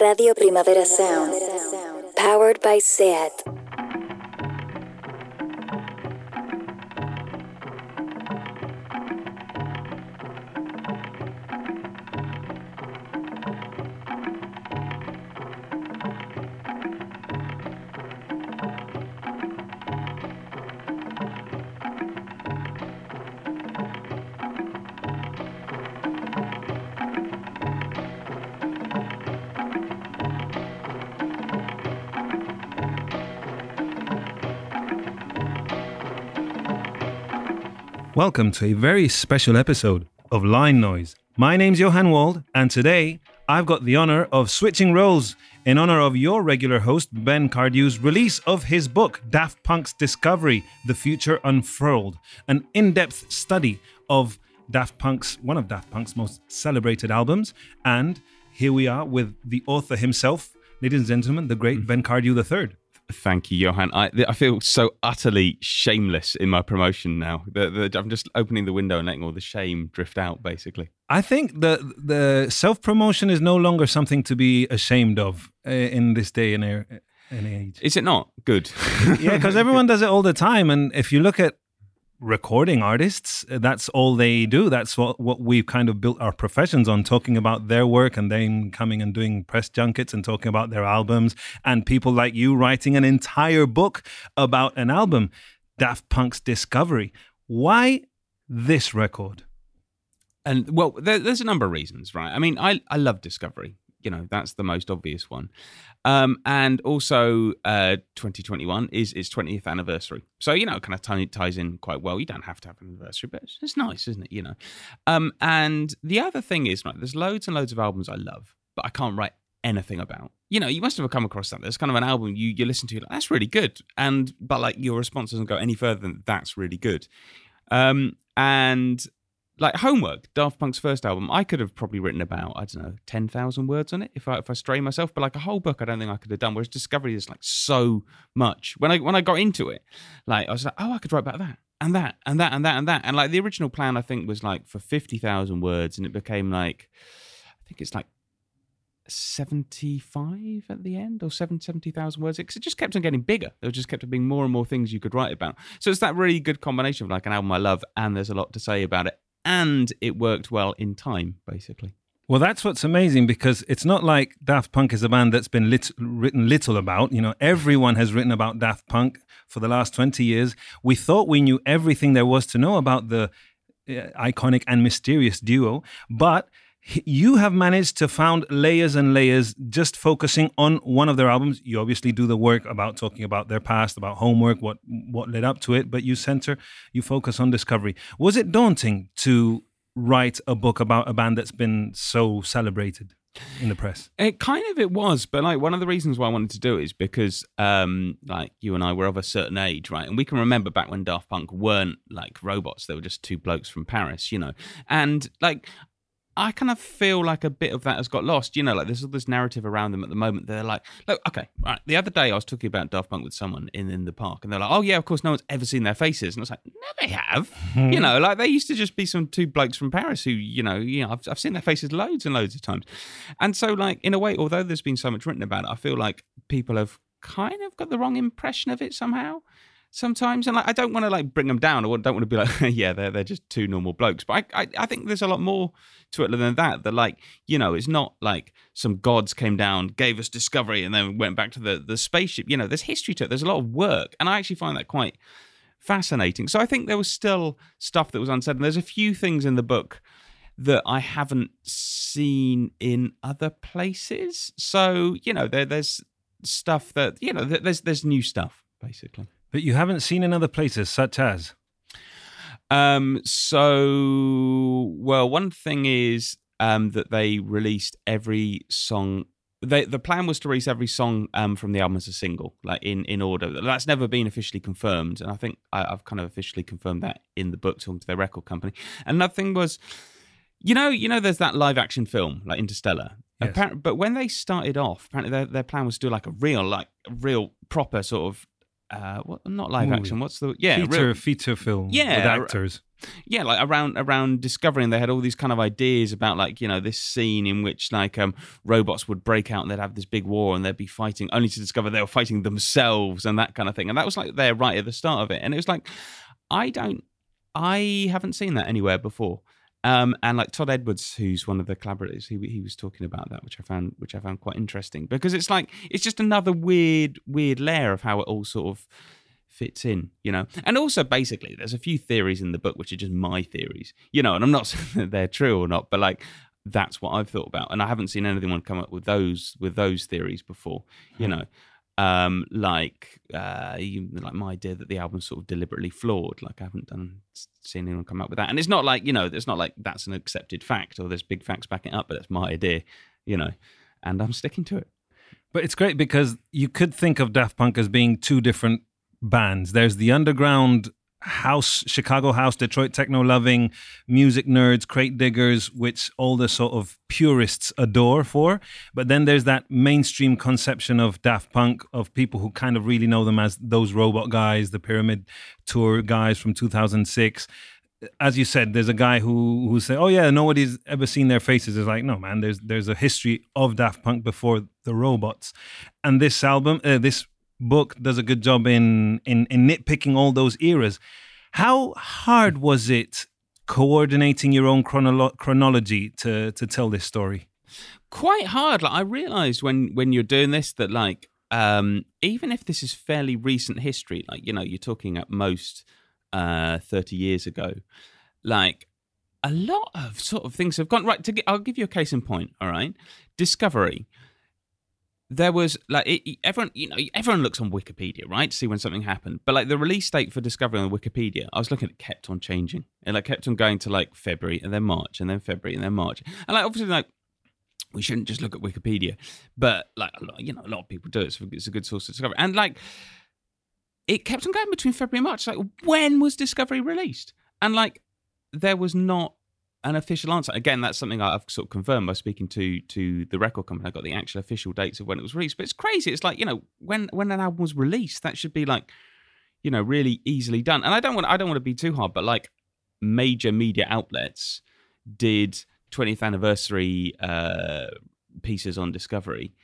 Radio Primavera Sound. Powered by SEAT. Welcome to a very special episode of Line Noise. My name's Johan Wald, and today I've got the honor of switching roles in honor of your regular host, Ben Cardew's release of his book, Daft Punk's Discovery The Future Unfurled, an in depth study of Daft Punk's, one of Daft Punk's most celebrated albums. And here we are with the author himself, ladies and gentlemen, the great hmm. Ben Cardew III. Thank you, Johan. I, I feel so utterly shameless in my promotion now. The, the, I'm just opening the window and letting all the shame drift out, basically. I think the the self promotion is no longer something to be ashamed of uh, in this day and, and age. Is it not? Good. yeah, because everyone does it all the time. And if you look at recording artists, uh, that's all they do. That's what, what we've kind of built our professions on, talking about their work and then coming and doing press junkets and talking about their albums. And people like you writing an entire book about an album, Daft Punk's Discovery. Why this record? And well, there, there's a number of reasons, right? I mean, I, I love Discovery you know that's the most obvious one. Um, and also uh, 2021 is its 20th anniversary. So you know kind of t- ties in quite well. You don't have to have an anniversary but it's, it's nice isn't it? You know? Um, and the other thing is right there's loads and loads of albums i love but i can't write anything about. You know you must have come across that. There's kind of an album you you listen to like, that's really good. And but like your response doesn't go any further than that's really good. Um, and like homework daft punk's first album i could have probably written about i don't know 10000 words on it if i if i stray myself but like a whole book i don't think i could have done whereas discovery is like so much when i when i got into it like i was like oh i could write about that and that and that and that and that and like the original plan i think was like for 50000 words and it became like i think it's like 75 at the end or 70,000 words because it just kept on getting bigger. There just kept on being more and more things you could write about. So it's that really good combination of like an album I love and there's a lot to say about it and it worked well in time, basically. Well, that's what's amazing because it's not like Daft Punk is a band that's been lit- written little about. You know, everyone has written about Daft Punk for the last 20 years. We thought we knew everything there was to know about the uh, iconic and mysterious duo, but you have managed to found layers and layers just focusing on one of their albums. You obviously do the work about talking about their past about homework what what led up to it but you center you focus on discovery. Was it daunting to write a book about a band that's been so celebrated in the press? It kind of it was but like one of the reasons why i wanted to do it is because um like you and i were of a certain age right? And we can remember back when daft punk weren't like robots. They were just two blokes from paris you know? And like I kind of feel like a bit of that has got lost. You know, like there's all this narrative around them at the moment. They're like, look, okay, right. The other day I was talking about Daft Punk with someone in, in the park, and they're like, oh yeah, of course, no one's ever seen their faces. And I was like, no, they have. Hmm. you know, like they used to just be some two blokes from Paris who, you know, you know, I've, I've seen their faces loads and loads of times. And so, like in a way, although there's been so much written about it, I feel like people have kind of got the wrong impression of it somehow sometimes and like I don't want to like bring them down. I don't want to be like yeah they're they're just two normal blokes. But I, I, I think there's a lot more to it than that that like you know it's not like some gods came down gave us discovery and then went back to the the spaceship. You know there's history to it. There's a lot of work and I actually find that quite fascinating. So I think there was still stuff that was unsaid and there's a few things in the book that I haven't seen in other places. So you know there there's stuff that you know there's there's new stuff basically but you haven't seen in other places, such as? Um, so, well, one thing is um, that they released every song. They, the plan was to release every song um, from the album as a single, like in, in order. That's never been officially confirmed, and I think I, have kind of officially confirmed that in the book, talking to their record company. Another thing was, you know, you know, there's that live action film like Interstellar. Yes. but when they started off, apparently their, their plan was to do like a real, like real proper sort of uh, what not live Movie. action? What's the yeah feature real, feature film? Yeah, with actors. yeah like around around discovering they had all these kind of ideas about like you know this scene in which like um robots would break out and they'd have this big war and they'd be fighting only to discover they were fighting themselves and that kind of thing and that was like there right at the start of it and it was like i don't i haven't seen that anywhere before um, and like Todd Edwards, who's one of the collaborators, he he was talking about that, which I found which I found quite interesting because it's like it's just another weird weird layer of how it all sort of fits in, you know. And also, basically, there's a few theories in the book which are just my theories, you know. And I'm not saying that they're true or not, but like that's what I've thought about, and I haven't seen anyone come up with those with those theories before, you know. Um, like uh, you, like my idea that the album's sort of deliberately flawed. Like I haven't done seen anyone come up with that, and it's not like you know, it's not like that's an accepted fact or there's big facts backing up, but that's my idea, you know, and I'm sticking to it. But it's great because you could think of Daft Punk as being two different bands. There's the underground house, Chicago house, Detroit techno loving music nerds, crate diggers, which all the sort of purists adore for. But then there's that mainstream conception of Daft Punk of people who kind of really know them as those robot guys, the Pyramid Tour guys from 2006 as you said, there's a guy who who say, "Oh yeah, nobody's ever seen their faces." It's like, no, man. There's there's a history of Daft Punk before the robots, and this album, uh, this book does a good job in, in in nitpicking all those eras. How hard was it coordinating your own chronolo- chronology to to tell this story? Quite hard. Like I realized when when you're doing this that like um even if this is fairly recent history, like you know you're talking at most uh 30 years ago, like a lot of sort of things have gone right. To get, I'll give you a case in point. All right, Discovery there was like it, everyone you know everyone looks on wikipedia right to see when something happened. But like the release date for discovery on wikipedia i was looking at it kept on changing. And like kept on going to like february and then march and then february and then march. And like obviously like we shouldn't just look at wikipedia. But like you know a lot of people do. It so it's a good source of discovery and like it kept on going between february and march. Like when was discovery released? And like there was not an official answer. Again, that's something I've sort of confirmed by speaking to to the record company. I got the actual official dates of when it was released. But it's crazy. It's like you know when when an album was released, that should be like you know really easily done. And I don't want I don't want to be too hard, but like major media outlets did 20th anniversary uh, pieces on Discovery,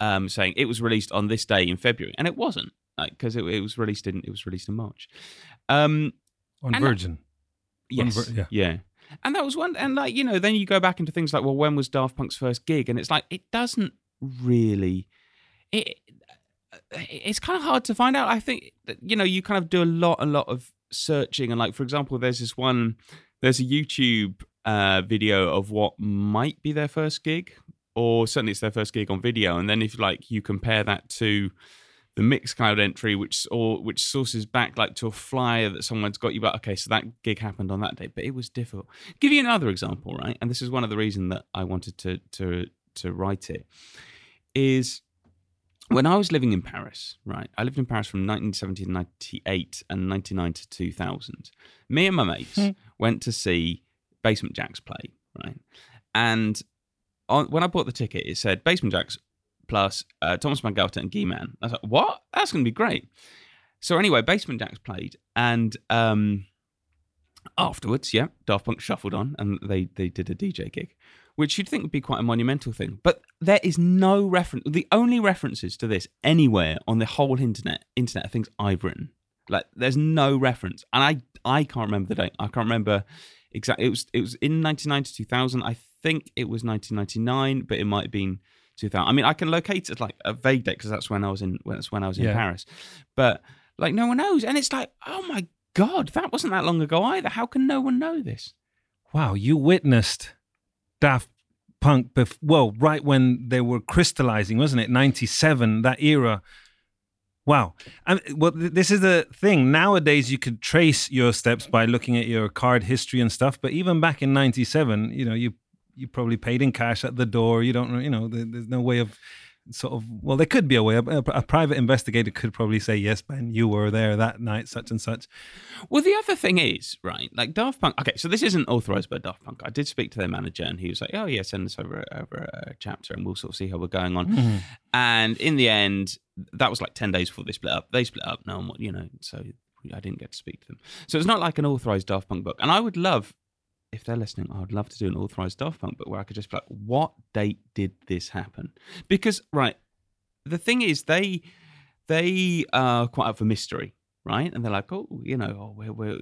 um, saying it was released on this day in February, and it wasn't because like, it, it, was released in it was released in March. Um, on Virgin. Yes. Yeah. yeah. And that was one, and like you know, then you go back into things like, well, when was Daft Punk's first gig? And it's like it doesn't really. It it's kind of hard to find out. I think that, you know you kind of do a lot, a lot of searching, and like for example, there's this one, there's a YouTube uh, video of what might be their first gig, or certainly it's their first gig on video, and then if like you compare that to the mixed Mixcloud entry, which or which sources back like to a flyer that someone's got you. But okay, so that gig happened on that day, but it was difficult. Give you another example, right? And this is one of the reasons that I wanted to to to write it. Is when I was living in Paris, right? I lived in Paris from 1970 to 98 and 99 to 2000. Me and my mates mm. went to see Basement Jaxx play, right? And on, when I bought the ticket, it said Basement Jaxx plus uh, Thomas Bangalter and Guy Man. I was like, what? That's going to be great. So anyway, Basement Jaxx played, and um, afterwards, yeah, Daft Punk shuffled on, and they they did a DJ gig, which you'd think would be quite a monumental thing. But there is no reference. The only references to this anywhere on the whole internet internet of things I've written. Like, there's no reference, and I I can't remember the date. I can't remember exactly. It was it was in 1990 2000. I think it was 1999, but it might have been 2000. I mean, I can locate it like a vague date because that's when I was in when that's when I was in yeah. Paris. But like no one knows, and it's like, oh my god, that wasn't that long ago either. How can no one know this? Wow, you witnessed Daft Punk. Bef- well, right when they were crystallizing, wasn't it? Ninety seven, that era. Wow. And well, this is the thing. Nowadays, you could trace your steps by looking at your card history and stuff. But even back in '97, you know, you you probably paid in cash at the door. You don't, know, you know, there's no way of sort of well there could be a way a, a, private investigator could probably say yes ben you were there that night such and such well the other thing is right like daft punk okay so this isn't authorized by daft punk i did speak to their manager and he was like oh yeah send us over, over a chapter and we'll sort of see how we're going on mm. and in the end that was like 10 days before they split up they split up no one you know so I didn't get to speak to them. So it's not like an authorized Daft Punk book. And I would love, if they're listening, I would love to do an authorized Daft Punk book where I could just be like, what date did this happen? Because, right, the thing is, they they are quite up for mystery, right? And they're like, oh, you know, oh, we're, we're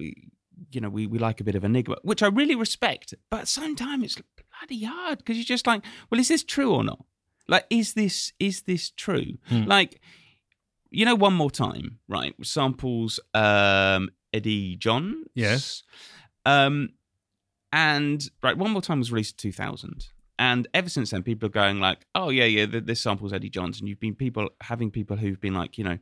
you know, we, we like a bit of enigma, which I really respect. But at the same time, it's bloody hard because you're just like, well, is this true or not? Like, is this is this true? Hmm. Like, you know, one more time, right? Samples um, Eddie Johns. Yes. Um, and right, one more time was released in 2000. And ever since then, people are going like, "Oh yeah, yeah, this sample's Eddie Johnson." You've been people having people who've been like, you know,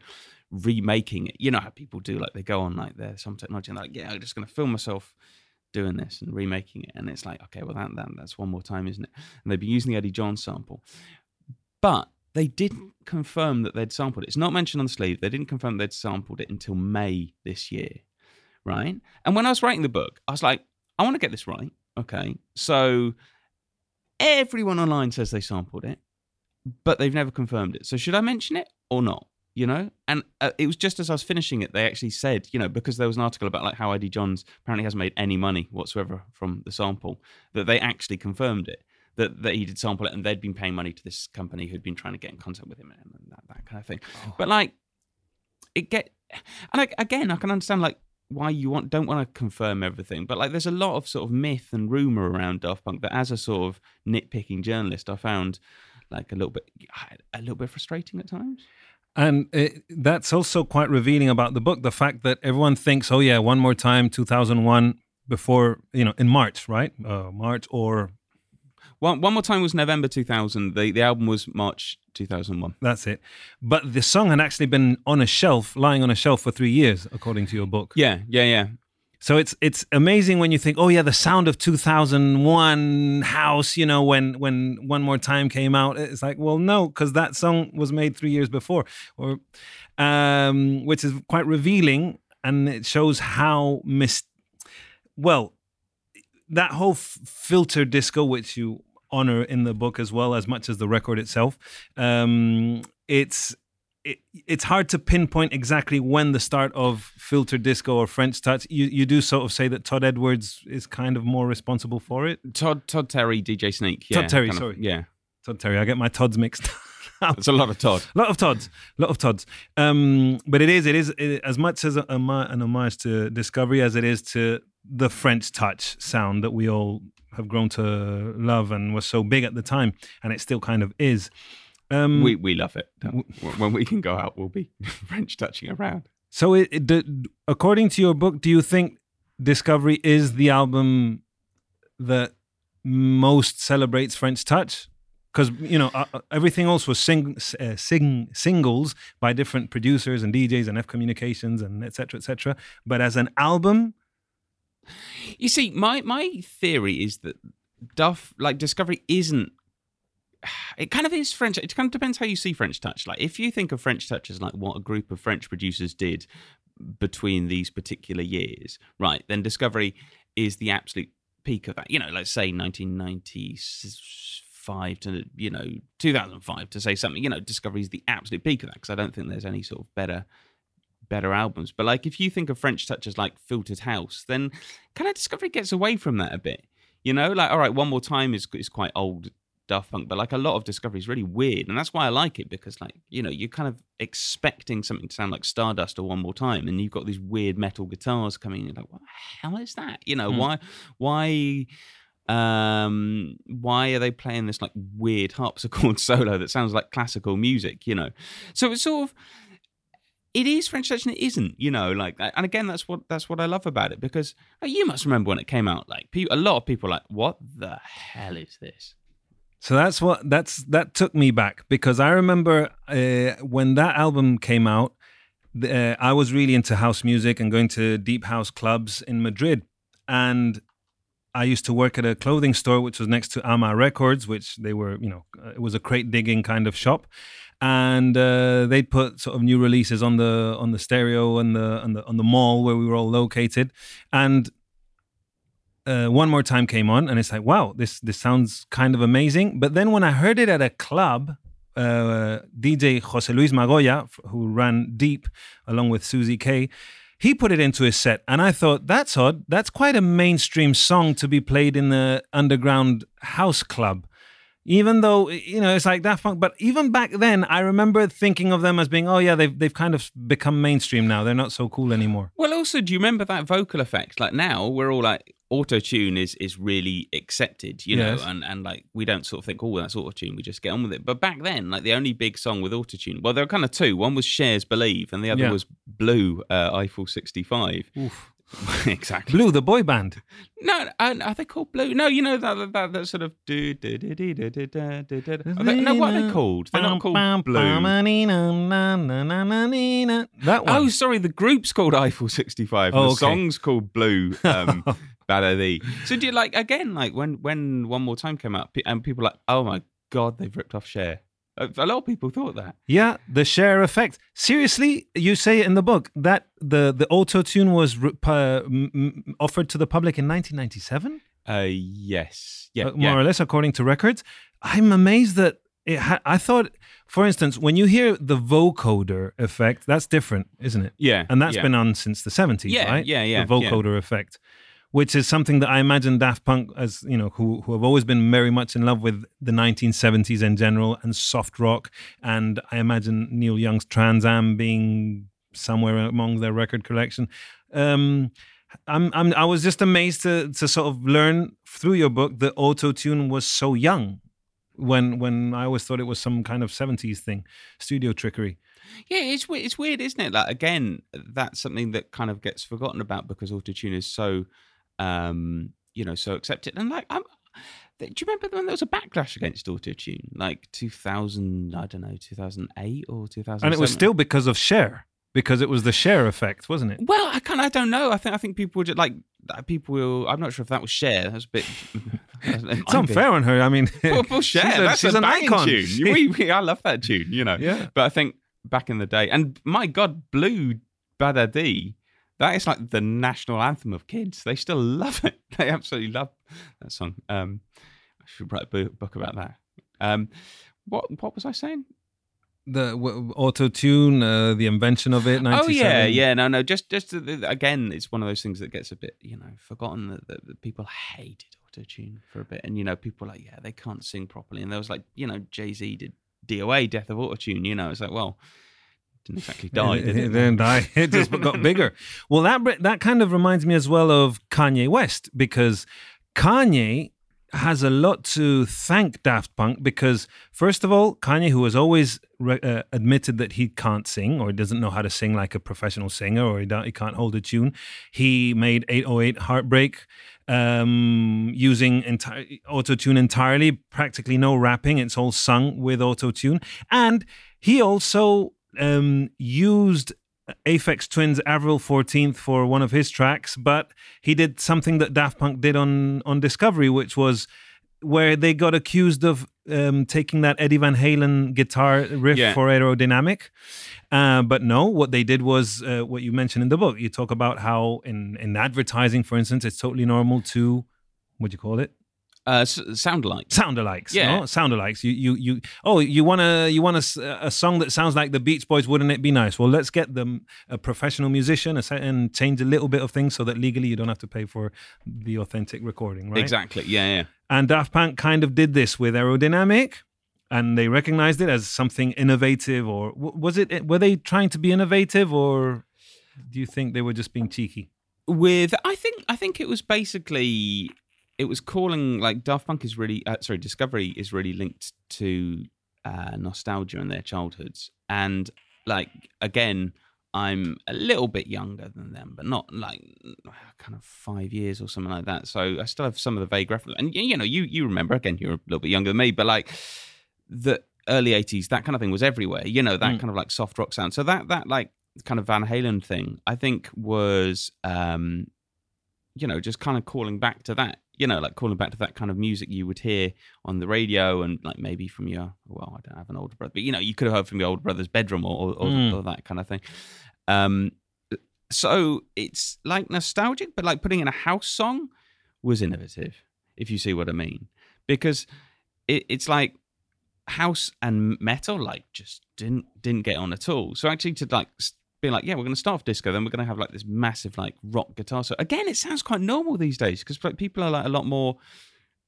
remaking it. You know how people do, like they go on like their some technology and like, "Yeah, I'm just going to film myself doing this and remaking it." And it's like, okay, well that, that that's one more time, isn't it? And they've been using the Eddie Johns sample, but they didn't confirm that they'd sampled it. It's not mentioned on the sleeve. They didn't confirm they'd sampled it until May this year, right? And when I was writing the book, I was like, I want to get this right. Okay, so everyone online says they sampled it, but they've never confirmed it. So should I mention it or not? You know, and uh, it was just as I was finishing it, they actually said, you know, because there was an article about like how Eddie Johns apparently hasn't made any money whatsoever from the sample, that they actually confirmed it, that that he did sample it, and they'd been paying money to this company who'd been trying to get in contact with him and that, that kind of thing. But like, it get, and like again, I can understand like why you want don't want to confirm everything, but like there's a lot of sort of myth and rumor around Daft Punk that as a sort of nitpicking journalist, I found like a little bit a little bit frustrating at times. And it, that's also quite revealing about the book. The fact that everyone thinks, oh, yeah, one more time, 2001, before, you know, in March, right? Uh, March or. One, one more time was November 2000. The, the album was March 2001. That's it. But the song had actually been on a shelf, lying on a shelf for three years, according to your book. Yeah, yeah, yeah. So it's it's amazing when you think, oh yeah, the sound of 2001 house, you know, when when one more time came out, it's like, well, no, because that song was made three years before, or um, which is quite revealing, and it shows how mis, well, that whole f- filter disco, which you honor in the book as well as much as the record itself, um, it's it, it's hard to pinpoint exactly when the start of filter disco or French touch. You you do sort of say that Todd Edwards is kind of more responsible for it. Todd Todd Terry, DJ Sneak. Yeah, Todd Terry, kind of- sorry. yeah, Todd Terry, I get my Todds mixed. it's a lot of Todd. A lot of Todds, a lot of Todds. Um, but it is, it is it, as much as a, a, an homage to Discovery as it is to the French touch sound that we all have grown to love and was so big at the time, and it still kind of is. Um, We we love it. When we can go out, we'll be French touching around. So, it, it, the, according to your book, do you think Discovery is the album that most celebrates French touch? Because you know uh, uh, everything else was sing, uh, sing singles by different producers and DJs and F Communications and etc. etc. But as an album, You see, my my theory is that Duff like Discovery isn't. It kind of is French. It kind of depends how you see French touch. Like if you think of French touch as like what a group of French producers did between these particular years, right? Then Discovery is the absolute peak of that. You know, let's say 1995 to you know 2005 to say something. You know, Discovery is the absolute peak of that because I don't think there's any sort of better better albums. But like if you think of French touch as like filtered house, then kind of Discovery gets away from that a bit. You know, like all right, one more time is is quite old Daft Punk, but like a lot of Discovery is really weird, and that's why I like it because like you know you're kind of expecting something to sound like Stardust or One More Time, and you've got these weird metal guitars coming in. You're like, what the hell is that? You know Hmm. why why um why are they playing this like weird harpsichord solo that sounds like classical music you know so it's sort of it is French touch and it isn't, you know, like, and again, that's what that's what I love about it because uh, you must remember when it came out, like, a lot of people like, what the hell is this? So that's what that's that took me back because I remember uh, when that album came out, uh, I was really into house music and going to deep house clubs in Madrid, and I used to work at a clothing store which was next to Ama Records, which they were, you know, uh, it was a crate digging kind of shop, and uh, they'd put sort of new releases on the on the stereo and the on the on the mall where we were all located, and uh, one more time came on, and it's like, wow, this this sounds kind of amazing. But then when I heard it at a club, uh, DJ Jose Luis Magoya, who ran Deep along with Susie K, he put it into his set, and I thought that's odd. That's quite a mainstream song to be played in the underground house club. Even though you know it's like Daft Punk, but even back then, I remember thinking of them as being, oh yeah, they've they've kind of become mainstream now. They're not so cool anymore. Well, also, do you remember that vocal effect? Like now, we're all like, auto tune is is really accepted, you yes. know, and and like we don't sort of think, oh, that's auto tune. We just get on with it. But back then, like the only big song with auto tune, well, there were kind of two. One was Cher's Believe, and the other yeah. was Blue uh, Eiffel sixty five. exactly. Blue, the boy band. No, are they called Blue? No, you know that that, that, that sort of do do do do do do do. do. They, no, what are they called? They're not called Blue. That one. Oh, sorry, the group's called Eiffel 65. And oh, okay. The song's called Blue. Um, Baladi. So do you like again, like when when One More Time came out, and people like, oh my god, they've ripped off Cher. A lot of people thought that. Yeah, the Cher effect. Seriously, you say it in the book that the the auto tune was uh, offered to the public in 1997, Uh, yes, yeah, uh, more yeah. or less, according to records. I'm amazed that it. Ha- I thought, for instance, when you hear the vocoder effect, that's different, isn't it? yeah, And that's yeah. been on since the 70s, Yeah, right? yeah, yeah, The vocoder effect, which is something that I imagine Daft Punk, as you know, who who have always been very much in love with the 1970s in general and soft rock, and I imagine Neil Young's Trans Am being somewhere among their record collection. Um, I'm, I'm, I was just amazed to, to sort of learn through your book that auto tune was so young. When when I always thought it was some kind of 70s thing, studio trickery. Yeah, it's it's weird, isn't it? Like again, that's something that kind of gets forgotten about because auto tune is so, um, you know, so accepted. And like, I'm, do you remember when there was a backlash against autotune, like 2000, I don't know, 2008 or 2000? And it was still because of Cher, because it was the Cher effect, wasn't it? Well, I kind of I don't know. I think I think people would like people will. I'm not sure if that was Cher. That's a bit. It's unfair on her. I mean, Well, well, Cher. she's, a- that's she's a an icon. tune. We, we, I love that tune. You know. Yeah. But I think back in the day, and my God, Blue Badadi, that is like the national anthem of kids. They still love it. They absolutely love that song. Um, I should write a book about that. Um, what what was I saying? the w- auto tune, uh, the invention of it. 97. Oh yeah, yeah. No, no. Just, just uh, again, it's one of those things that gets a bit, you know, forgotten. That, that, that people hated auto tune for a bit, and you know, people were like, yeah, they can't sing properly, and there was like, you know, Jay Z did DOA, Death of Auto Tune. You know, it's like, well, didn't exactly die, it, did it it? didn't die. It just got bigger. Well, that that kind of reminds me as well of Kanye West because Kanye has a lot to thank Daft Punk because first of all, Kanye, who has always re- uh, admitted that he can't sing or doesn't know how to sing like a professional singer or he, he can't hold a tune, he made 808 Heartbreak um, using auto tune entirely, practically no rapping. It's all sung with auto tune, and he also um, used Aphex Twins Avril 14th for one of his tracks, but he did something that Daft Punk did on on Discovery, which was where they got accused of um, taking that Eddie Van Halen guitar riff Yeah. for aerodynamic. Uh, but no, what they did was uh, what you mentioned in the book. You talk about how in, in advertising, for instance, it's totally normal to, what do you call it? Uh, s- sound like. sound alikes Yeah. no? sound alikes you you you oh you want to you want a, a song that sounds like the beach boys wouldn't it be nice well let's get them a professional musician a and change a little bit of things so that legally you don't have to pay for the authentic recording right Exactly. Yeah, yeah. and daft punk kind of did this with aerodynamic and they recognized it as something innovative or was it were they trying to be innovative or do you think they were just being cheeky with I think I think it was basically it was calling like Daft Punk is really uh, sorry Discovery is really linked to uh, nostalgia in their childhoods. And like again I'm a little bit younger than them but not like kind of five years or something like that. So I still have some of the vague reference and you know you you remember again you're a little bit younger than me but like the early 80s that kind of thing was everywhere you know that Mm. kind of like soft rock sound. So that that like kind of Van Halen thing, I think was, um, you know, just kind of calling back to that, you know, like calling back to that kind of music you would hear on the radio and like maybe from your, well, I don't have an older brother, but you know, you could have heard from your older brother's bedroom or, or, Mm. or that kind of thing. Um, so it's like nostalgic, but like putting in a house song was innovative, if you see what I mean, because it, it's like house and metal like just didn't didn't get on at all. So actually to like being like, yeah, we're going to start off disco, then we're going to have like this massive like rock guitar. So again, it sounds quite normal these days because like people are like a lot more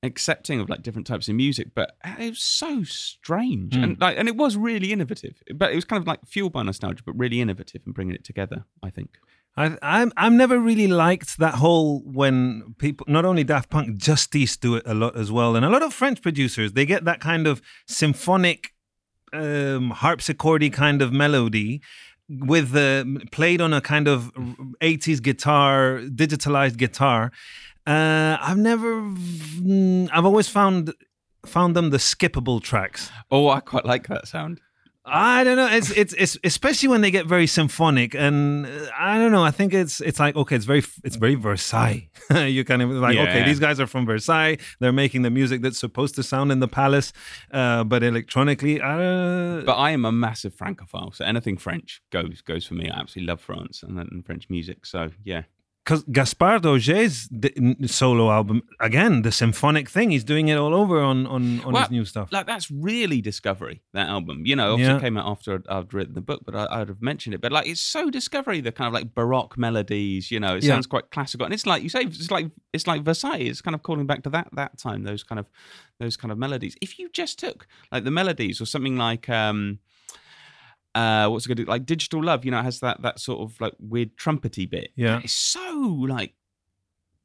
accepting of like different types of music. But it was so strange Hmm. and like, and it was really innovative. But it was kind of like fueled by nostalgia, but really innovative in bringing it together. I think. I, I'm I'm never really liked that whole when people not only Daft Punk Justice do it a lot as well, and a lot of French producers they get that kind of symphonic, um, harpsichordy kind of melody with the played on a kind of 80s guitar, digitalized guitar. Uh, I've never, mm, I've always found found them the skippable tracks. Oh, I quite like that sound. I don't know. It's it's it's especially when they get very symphonic, and uh, I don't know. I think it's it's like okay, it's very it's very Versailles. you kind of like okay, these guys are from Versailles. They're making the music that's supposed to sound in the palace, uh, but electronically. Uh, But I am a massive Francophile, so anything French goes goes for me. I absolutely love France and, and French music. So yeah, because Gaspard Augé's solo album again, the symphonic thing, he's doing it all over on on, on Well, his new stuff. like that's really discovery. That album, you know, obviously Yeah. came out after I'd, I'd written the book, but I, I'd have mentioned it. But like, it's so discovery. The kind of like baroque melodies, you know, it Yeah. sounds quite classical, and it's like you say, it's like it's like Versailles. It's kind of calling back to that that time. Those kind of those kind of melodies. If you just took like the melodies or something like. um uh, what's it gonna do? Like digital love, you know, it has that that sort of like weird trumpety bit. Yeah. it's so like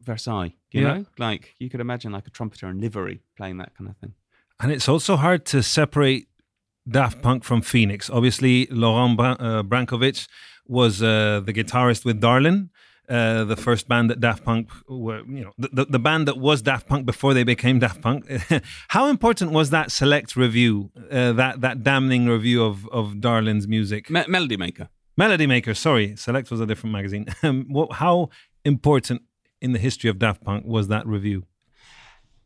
Versailles, you Yeah. know, like you could imagine like a trumpeter in livery playing that kind of thing. And it's also hard to separate Daft Punk from Phoenix. Obviously, Laurent uh, Brancowitz was uh, the guitarist with Darlin, uh, the first band that Daft Punk were, you know, the, the, band that was Daft Punk before they became Daft Punk. How important was that select review, uh, that that damning review of of Darlin's music? Me- Melody Maker. Melody Maker, sorry, Select was a different magazine. Um, what, how important in the history of Daft Punk was that review?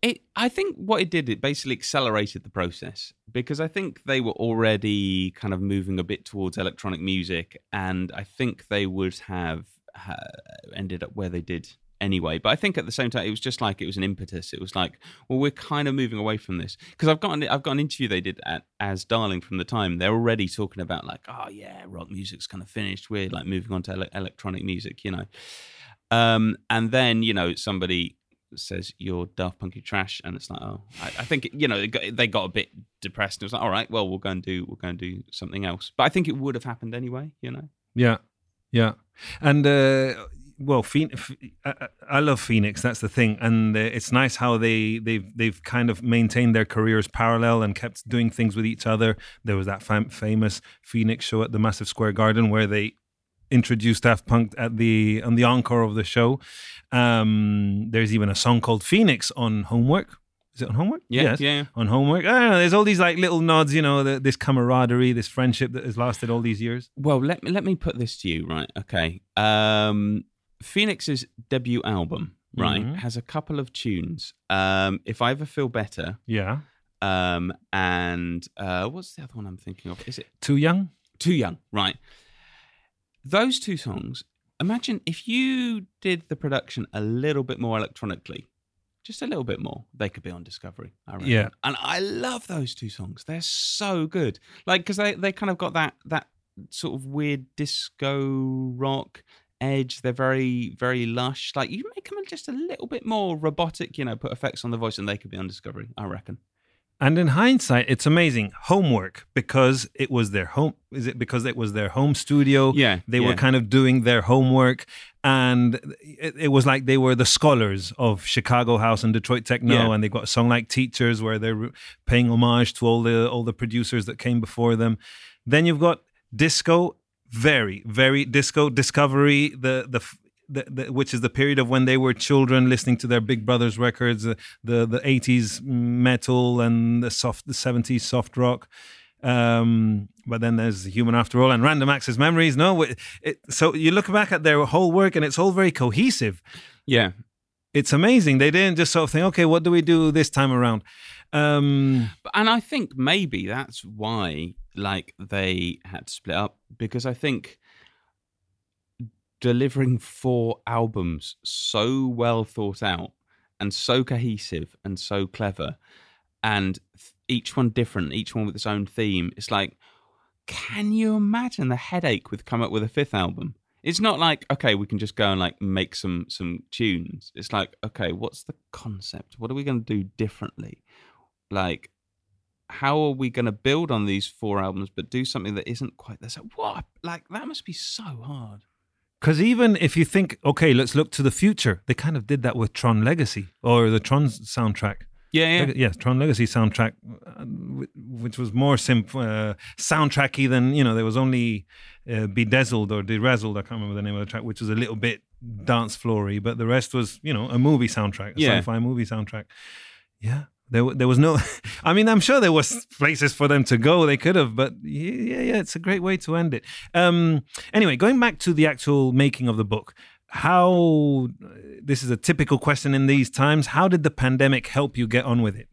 It, I think what it did, it basically accelerated the process because I think they were already kind of moving a bit towards electronic music, and I think they would have uh, ended up where they did anyway. But I think at the same time, it was just like it was an impetus. It was like, well, we're kind of moving away from this because I've got an, I've got an interview they did at as Darlin from the time. They're already talking about like, oh yeah, rock music's kind of finished. We're like moving on to ele- electronic music, you know. Um, and then you know somebody says you're Daft Punky trash, and it's like, oh, I, I think you know they got, they got a bit depressed. It was like, all right, well, we'll go and do we'll go and do something else. But I think it would have happened anyway, you know. Yeah, yeah, and uh, well, Phoenix, I, love Phoenix. That's the thing, and uh, it's nice how they they've they've kind of maintained their careers parallel and kept doing things with each other. There was that fam- famous Phoenix show at the Madison Square Garden where they introduced Daft Punk at the on the encore of the show. Um, there's even a song called Phoenix on Homework. Is it on Homework? Yeah, Yes yeah. on homework. I don't know. There's all these like little nods, you know, the, this camaraderie, this friendship that has lasted all these years. Well, let me let me put this to you, right? Okay. Um, Phoenix's debut album, right, Mhm. has a couple of tunes. Um, if I ever feel better, Yeah. um, and uh, what's the other one I'm thinking of? Is it Too young? Too Young? Right. Those two songs. Imagine if you did the production a little bit more electronically, just a little bit more, they could be on Discovery. I reckon. Yeah. and I love those two songs. They're so good. Like because they they kind of got that that sort of weird disco rock edge. They're very very lush. Like you make them just a little bit more robotic. You know, put effects on the voice, and they could be on Discovery. I reckon. And in hindsight, it's amazing. Homework because it was their home. Is it because it was their home studio? Yeah, They yeah. were kind of doing their homework. And it, it was like they were the scholars of Chicago House and Detroit Techno. Yeah. And they got a song like Teachers where they're paying homage to all the all the producers that came before them. Then you've got disco, very, very disco discovery, the the the, the, which is the period of when they were children listening to their big brothers records, uh, the the eighties metal and the soft the seventies soft rock. Um, but then there's Human After All and Random Access Memories. No, it, it, so you look back at their whole work and it's all very cohesive. Yeah, It's amazing. They didn't just sort of think, okay, what do we do this time around? Um, But- and I think maybe that's why like they had to split up because I think delivering four albums so well thought out and so cohesive and so clever and th- each one different each one with its own theme it's like can you imagine the headache with come up with a fifth album? It's not like okay, we can just go and like make some some tunes. It's like okay, what's the concept? What are we going to do differently? Like, how are we going to build on these four albums, but do something that isn't quite the same? What? Like that must be so hard. Because even if you think, okay, let's look to the future, they kind of did that with Tron Legacy or the Tron soundtrack. Yeah, yeah. Leg- yes, Tron Legacy soundtrack, uh, which was more simp- uh, soundtracky than you know. There was only uh, Bedazzled or Derazzled. I can't remember the name of the track, which was a little bit dance floory, but the rest was you know a movie soundtrack, a Yeah. sci-fi movie soundtrack. Yeah, there there was no. I mean, I'm sure there was places for them to go. They could have, but yeah, yeah, it's a great way to end it. Um, anyway, going back to the actual making of the book. How this is a typical question in these times. How did the pandemic help you get on with it?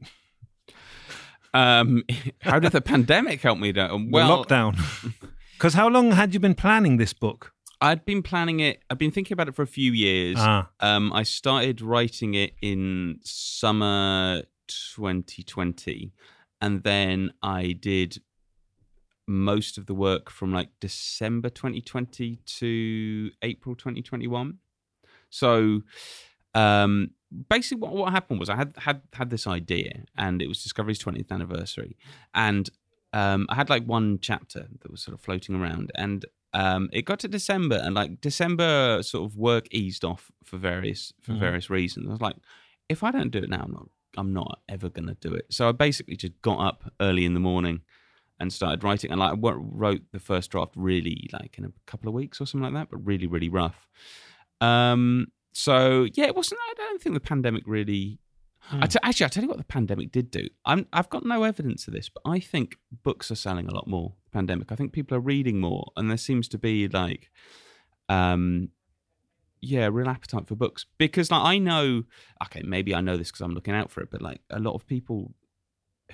Um, how did the pandemic help me? Down? the Well, lockdown. Because how long had you been planning this book? I'd been planning it. I've been thinking about it for a few years. Ah, Um, I started writing it in summer 2020, and then I did most of the work from like December 2020 to April 2021. So, um, basically, what, what happened was I had had had this idea, and it was Discovery's 20th anniversary, and um, I had like one chapter that was sort of floating around, and um, it got to December, and like December sort of work eased off for various for Mhm. various reasons. I was like, if I don't do it now, I'm not I'm not ever gonna do it. So I basically just got up early in the morning and started writing, and like I wrote the first draft really like in a couple of weeks or something like that, but really really rough. Um, so yeah, it wasn't. I don't think the pandemic really. I t- actually, I tell you what, the pandemic did do. I'm, I've got no evidence of this, but I think books are selling a lot more. Pandemic. I think people are reading more, and there seems to be like, um, yeah, real appetite for books. Because like I know, okay, maybe I know this because I'm looking out for it, but like a lot of people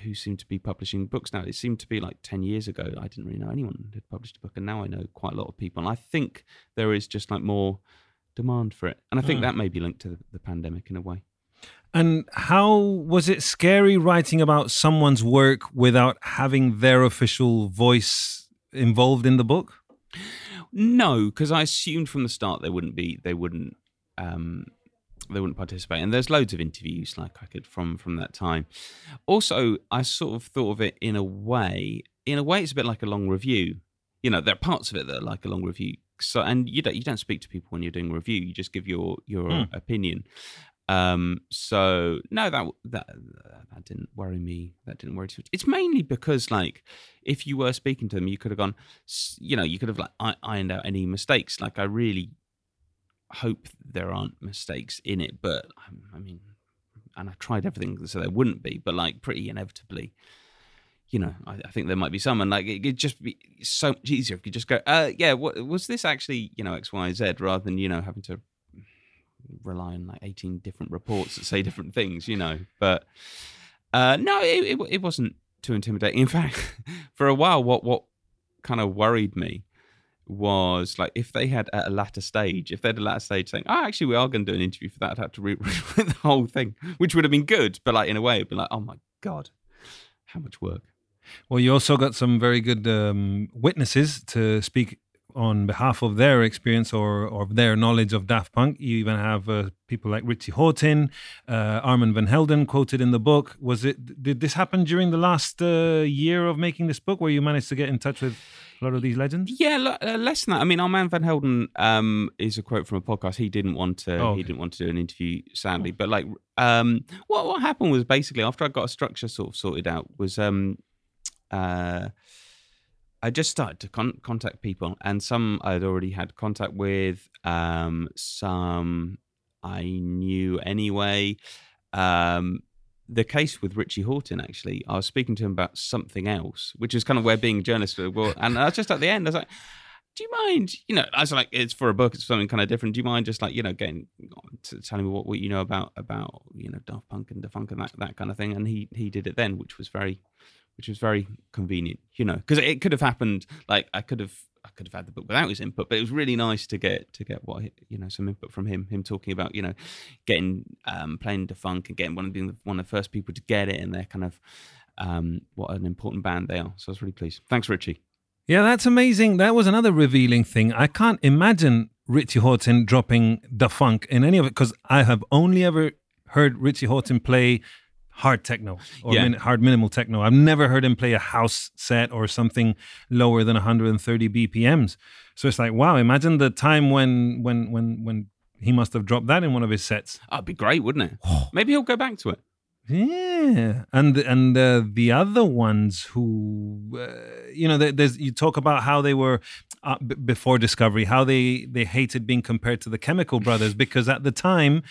who seem to be publishing books now, it seemed to be like ten years ago. I didn't really know anyone who had published a book, and now I know quite a lot of people. And I think there is just like more demand for it, and I think Mm. that may be linked to the, the pandemic in a way. And how was it scary writing about someone's work without having their official voice involved in the book? No, because I assumed from the start they wouldn't be. They wouldn't. Um, they wouldn't participate. And there's loads of interviews like I could from from that time. Also, I sort of thought of it in a way. In a way, it's a bit like a long review. You know, there are parts of it that are like a long review. So, and you don't you don't speak to people when you're doing a review. You just give your your Hmm. opinion. Um, so no, that that that didn't worry me. That didn't worry too much. It's mainly because like if you were speaking to them, you could have gone, you know, you could have like ironed out any mistakes. Like I really hope there aren't mistakes in it, but um, I mean, and I tried everything so there wouldn't be, but like pretty inevitably. You know, I, I think there might be some, and like it could just be so much easier if you just go, uh, yeah, what, was this actually, you know, X, Y, Z, rather than you know having to rely on like 18 different reports that say different things, you know. But uh, no, it, it, it wasn't too intimidating. In fact, for a while, what what kind of worried me was like if they had at a latter stage, if they had a latter stage saying, "Oh, actually, we are going to do an interview for that," I'd have to read the whole thing, which would have been good, but like in a way, it'd be like, "Oh my god, how much work." Well, you also got some very good um, witnesses to speak on behalf of their experience or, or their knowledge of Daft Punk. You even have uh, people like Richie Hawtin, uh, Armand Van Helden quoted in the book. Was it? Did this happen during the last uh, year of making this book, where you managed to get in touch with a lot of these legends? Yeah, lo- uh, less than that. I mean, Armand Van Helden um, is a quote from a podcast. He didn't want to. Oh, He didn't want to do an interview, sadly. But like, um, what what happened was basically after I got a structure sort of sorted out was um, uh, I just started to con- contact people, and some I'd already had contact with. Um, some I knew anyway. Um, the case with Richie Hawtin, actually, I was speaking to him about something else, which is kind of where being a journalist. Well, and I was just at the end, I was like, "Do you mind?" You know, I was like, "It's for a book. It's something kind of different. Do you mind just like you know getting telling me what, what you know about about you know Daft Punk and Da Funk and that that kind of thing?" And he he did it then, which was very which was very convenient, you know, because it could have happened. Like I could have, I could have had the book without his input, but it was really nice to get to get what you know some input from him. Him talking about you know getting um, playing Da Funk and getting one of being the, one of the first people to get it, and they're kind of um, what an important band they are. So I was really pleased. Thanks, Richie. Yeah, that's amazing. That was another revealing thing. I can't imagine Richie Hawtin dropping Da Funk in any of it because I have only ever heard Richie Hawtin play hard techno or Yeah. min- hard minimal techno. I've never heard him play a house set or something lower than 130 BPMs. So it's like, wow, imagine the time when when when when he must have dropped that in one of his sets. That'd be great, wouldn't it? Maybe he'll go back to it. Yeah, and and uh, the other ones who, uh, you know, there's you talk about how they were uh, b- before Discovery, how they they hated being compared to the Chemical Brothers because at the time,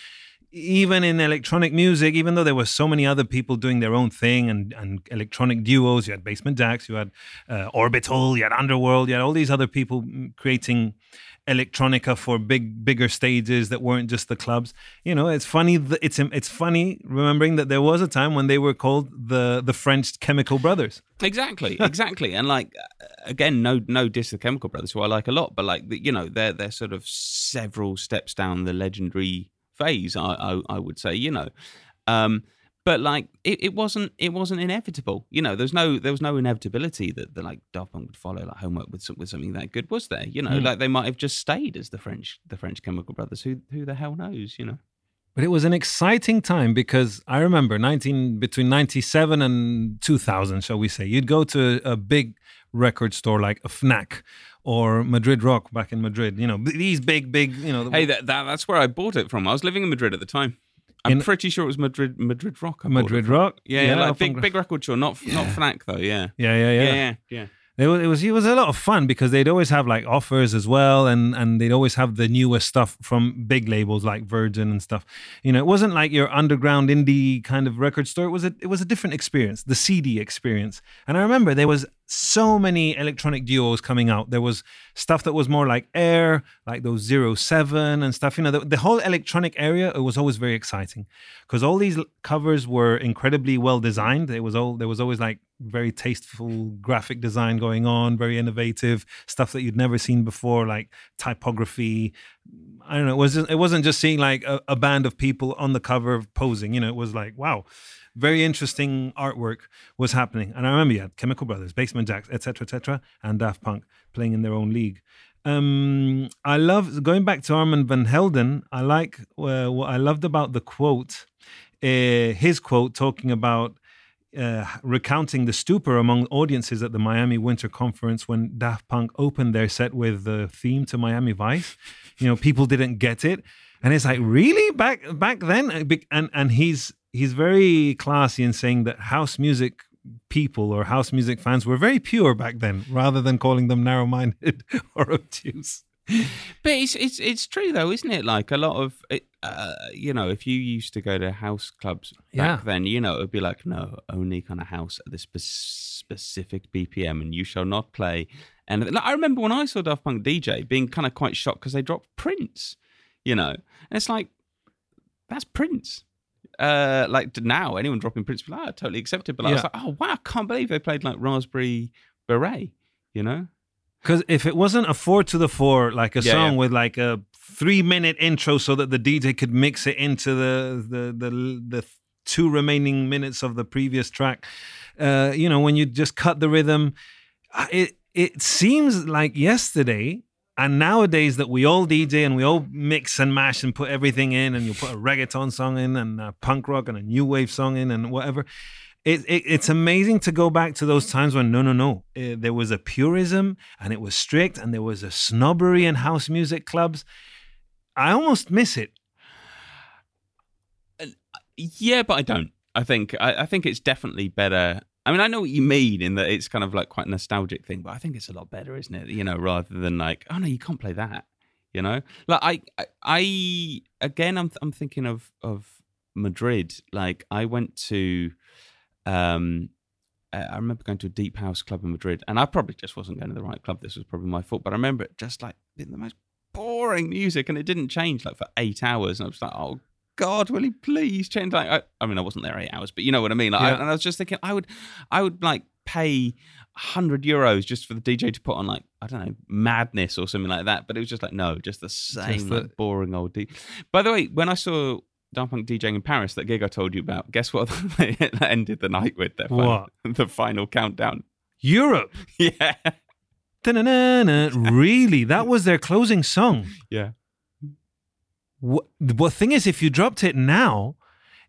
even in electronic music, even though there were so many other people doing their own thing and and electronic duos, you had Basement Jaxx, you had uh, Orbital, you had Underworld, you had all these other people mm, creating electronica for big bigger stages that weren't just the clubs. You know it's funny th- it's it's funny remembering that there was a time when they were called the the french chemical brothers. Exactly, exactly, and like again, no, no diss to the Chemical Brothers, who I like a lot, but like you know, they're they're sort of several steps down the legendary phase. I I, I would say, you know, um, but like it, it wasn't it wasn't inevitable. You know, there's no there was no inevitability that, that like Daft Punk would follow like homework with with something that good, was there? You know, Mm. like they might have just stayed as the French the French Chemical Brothers. Who who the hell knows? You know. but it was an exciting time because i remember 19 between 97 and 2000 shall we say you'd go to a big record store like a fnac or madrid rock back in madrid you know these big big you know Hey, that, that that's where I bought it from. I was living in Madrid at the time. I'm In- pretty sure it was Madrid Madrid Rock. I madrid rock Yeah, yeah, like big big record store, not not Fnac though. Yeah. yeah yeah yeah, Yeah, yeah, yeah. It was, it was it was a lot of fun because they'd always have like offers as well, and and they'd always have the newest stuff from big labels like Virgin and stuff. You know, it wasn't like your underground indie kind of record store. It was a it was a different experience, the CD experience. And I remember there was so many electronic duos coming out. There was stuff that was more like Air, like those Zero Seven and stuff. You know, the, the whole electronic area it was always very exciting because all these covers were incredibly well designed. It was all there was always like very tasteful graphic design going on, very innovative stuff that you'd never seen before, like typography. I don't know. It wasn't it wasn't just seeing like a, a band of people on the cover posing. You know, it was like wow, very interesting artwork was happening. And I remember you had Chemical Brothers, Basement Jaxx, etc., etc., and Daft Punk playing in their own league. Um, I love going back to Armand Van Helden. I like uh, what I loved about the quote, uh, his quote talking about uh, recounting the stupor among audiences at the Miami Winter Conference when Daft Punk opened their set with the theme to Miami Vice. You know, people didn't get it, and it's like really back back then. And and he's he's very classy in saying that house music people or house music fans were very pure back then, rather than calling them narrow-minded or obtuse. But it's it's it's true though, isn't it? Like a lot of it, uh, you know, if you used to go to house clubs back Yeah. then, you know, it would be like no, only kind of house at this specific BPM, and you shall not play. And like, I remember when I saw Daft Punk DJ being kind of quite shocked because they dropped Prince, you know, and it's like that's Prince. Uh, like now, anyone dropping Prince, be like, oh, totally accepted. But like, I was like, oh wow, I can't believe they played like Raspberry Beret, you know. Because if it wasn't a four to the four, like a Yeah, song yeah. with like a three minute intro, so that the DJ could mix it into the the the the two remaining minutes of the previous track, uh, you know, when you just cut the rhythm, uh, it it seems like yesterday. And nowadays that we all DJ and we all mix and mash and put everything in, and you put a reggaeton song in and a punk rock and a new wave song in and whatever, it, it, it's amazing to go back to those times when no, no, no, uh, there was a purism and it was strict and there was a snobbery in house music clubs. I almost miss it. Yeah, but I don't. I think I, I think it's definitely better. I mean, I know what you mean in that it's kind of like quite a nostalgic thing, but I think it's a lot better, isn't it? You know, rather than like, oh no, you can't play that. You know, like I, I, I again, I'm I'm thinking of of Madrid. Like I went to, um, I remember going to a deep house club in Madrid, and I probably just wasn't going to the right club. This was probably my fault, but I remember it just like being the most boring music, and it didn't change like for eight hours, and I was like, oh God, will he please change? Like, I, I mean, I wasn't there eight hours, but you know what I mean. Like, I- and I was just thinking, I would, I would like pay hundred euros just for the DJ to put on like I don't know Madness or something like that. But it was just like no, just the same the- like, boring old. D- By the way, when I saw Daft Punk DJing in Paris, that gig I told you about, guess what? they ended the night with their final, What? the final countdown. Europe. Yeah, Ta-na-na-na. Really? That was their closing song. Yeah. What, the thing is, if you dropped it now,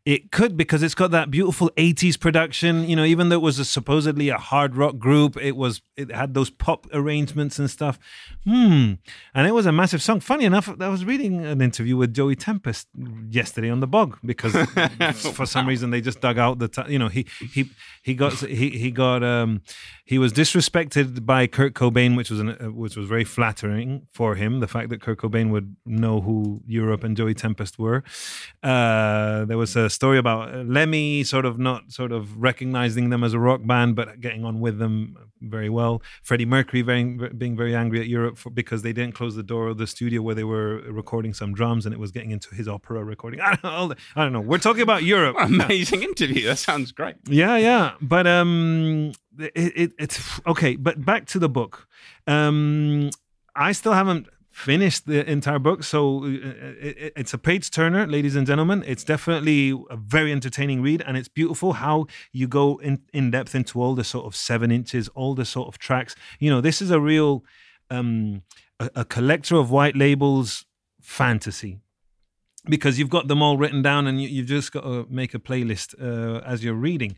it could because it's got that beautiful 80s production you know even though it was a, supposedly a hard rock group it was it had those pop arrangements and stuff hmm and it was a massive song funny enough i was reading an interview with joey tempest yesterday on the bog because for some reason they just dug out the t- you know he he he got he he got um he was disrespected by Kurt Cobain, which was an, uh, which was very flattering for him. The fact that Kurt Cobain would know who Europe and Joey Tempest were. Uh, there was a story about uh, Lemmy sort of not sort of recognizing them as a rock band, but getting on with them very well. Freddie Mercury very, being very angry at Europe for, because they didn't close the door of the studio where they were recording some drums, and it was getting into his opera recording. I don't know. I don't know. We're talking about Europe. Amazing interview. That sounds great. Yeah, yeah. But um, it, it, it's okay. But back to the book. Um, I still haven't finished the entire book, so uh, it, it's a page turner, ladies and gentlemen. It's definitely a very entertaining read, and it's beautiful how you go in in depth into all the sort of seven inches, all the sort of tracks. You know, this is a real um, a, a collector of white labels fantasy because you've got them all written down and you, have just got to make a playlist uh, as you're reading.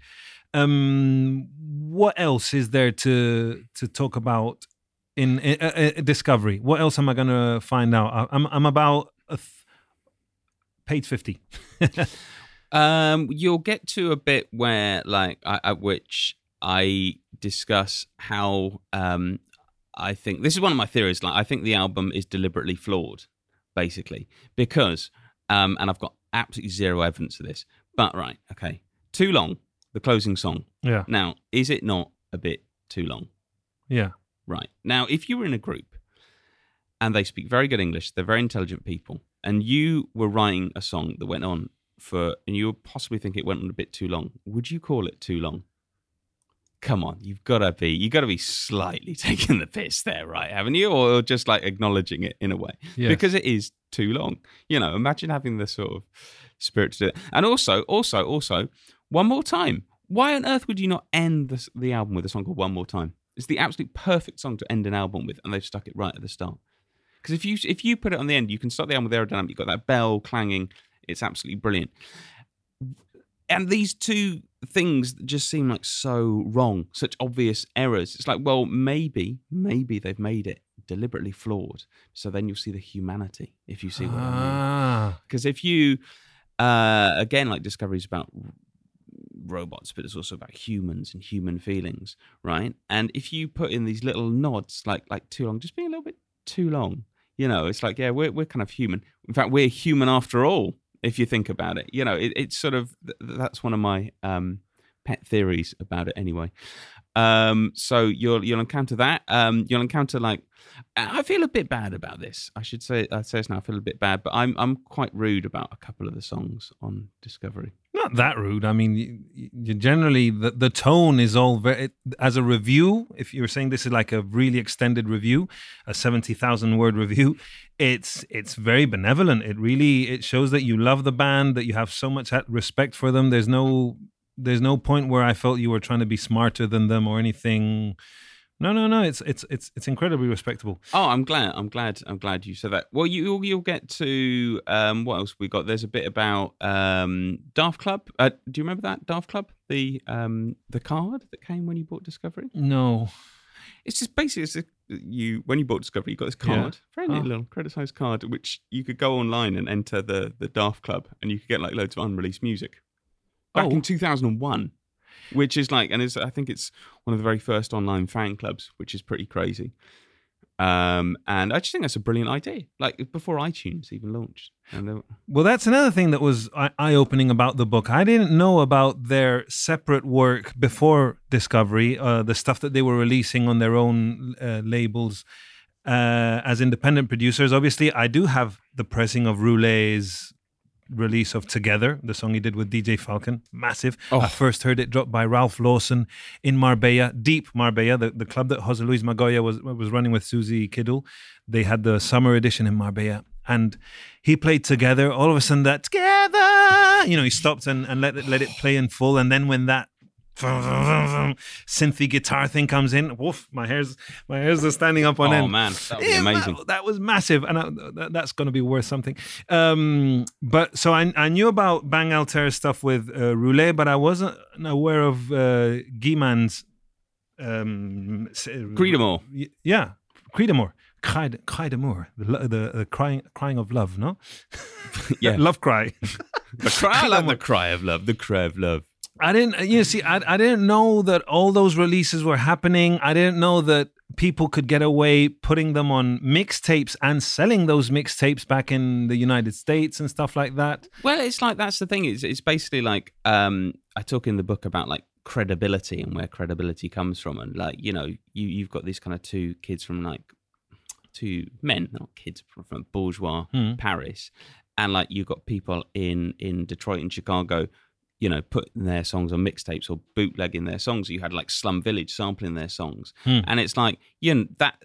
Um, what else is there to to talk about in, in uh, uh, Discovery? What else am I going to find out? I'm I'm about th- page fifty. um, you'll get to a bit where, like, I, at which I discuss how um, I think this is one of my theories. Like, I think the album is deliberately flawed, basically, because um, and I've got absolutely zero evidence of this. But right, okay, too long the closing song. Yeah. Now, is it not a bit too long? Yeah. Right. Now, if you were in a group and they speak very good English, they're very intelligent people, and you were writing a song that went on for, and you would possibly think it went on a bit too long, would you call it too long? Come on, you've got to be, you've got to be slightly taking the piss there, right? Haven't you, or just like acknowledging it in a way yes. because it is too long. You know, imagine having the sort of spirit to do it, and also, also, also, one More Time. Why on earth would you not end the, the album with a song called One More Time? It's the absolute perfect song to end an album with, and they've stuck it right at the start. Because if you if you put it on the end, you can start the album with aerodynamic. You've got that bell clanging. It's absolutely brilliant. And these two things just seem like so wrong, such obvious errors. It's like, well, maybe, maybe they've made it deliberately flawed. So then you'll see the humanity, if you see what ah. I mean. Because if you, uh, again, like Discovery is about robots, but it's also about humans and human feelings, right? And if you put in these little nods, like like too long, just being a little bit too long, you know, it's like yeah, we're we're kind of human. In fact, we're human after all. If you think about it, you know, it, it's sort of that's one of my um, pet theories about it. Anyway, um, so you'll you'll encounter that. Um, you'll encounter like I feel a bit bad about this. I should say I say this now. I feel a bit bad, but I'm I'm quite rude about a couple of the songs on Discovery not that rude. I mean, you, you generally the, the tone is all very as a review. If you're saying this is like a really extended review, a seventy thousand word review, it's it's very benevolent. It really it shows that you love the band, that you have so much respect for them. There's no there's no point where I felt you were trying to be smarter than them or anything no, no, no. It's it's it's it's incredibly respectable. Oh, I'm glad. I'm glad. I'm glad you said that. Well, you you'll get to um, what else we got? There's a bit about um, Daft Club. Uh, do you remember that Daft Club? The um, the card that came when you bought Discovery. No. It's just basically it's a, you when you bought Discovery, you got this card, yeah. very oh. little credit sized card, which you could go online and enter the the Daft Club, and you could get like loads of unreleased music. Back oh. in 2001 which is like, and it's, I think it's one of the very first online fan clubs, which is pretty crazy. Um, and I just think that's a brilliant idea. Like before iTunes even launched. well, that's another thing that was eye opening about the book. I didn't know about their separate work before Discovery, uh, the stuff that they were releasing on their own uh, labels uh, as independent producers. Obviously, I do have the pressing of Roulé's release of Together, the song he did with DJ Falcon. Massive. Oh. I first heard it dropped by Ralph Lawson in Marbella, deep Marbella, the, the club that Jose Luis Magoya was, was running with Susie Kiddle. They had the summer edition in Marbella. And he played together. All of a sudden, that together, you know, he stopped and, and let it let it play in full. And then when that synthy guitar thing comes in. Woof! My hairs, my hairs are standing up on oh end. Oh man, that Yeah, amazing. That, that was massive, and I, that, that's going to be worth something. Um, but so I, I knew about Bangalter stuff with uh, Roulé, but I wasn't aware of uh, Guy-Man's. Um, s- Crydamoure. Yeah, Crydamoure. Cry, the, the, the crying, crying of love, no? Yeah. love cry. The cry, I like the cry of love. The cry of love. I didn't, you know, see, I, I didn't know that all those releases were happening. I didn't know that people could get away putting them on mixtapes and selling those mixtapes back in the United States and stuff like that. Well, it's like that's the thing. It's it's basically like um, I talk in the book about like credibility and where credibility comes from, and like you know you you've got these kind of two kids from like two men, not kids from, from bourgeois Hmm. Paris, and like you've got people in in Detroit and Chicago. You know, putting their songs on mixtapes or bootlegging their songs. You had like Slum Village sampling their songs, Hmm. and it's like you know that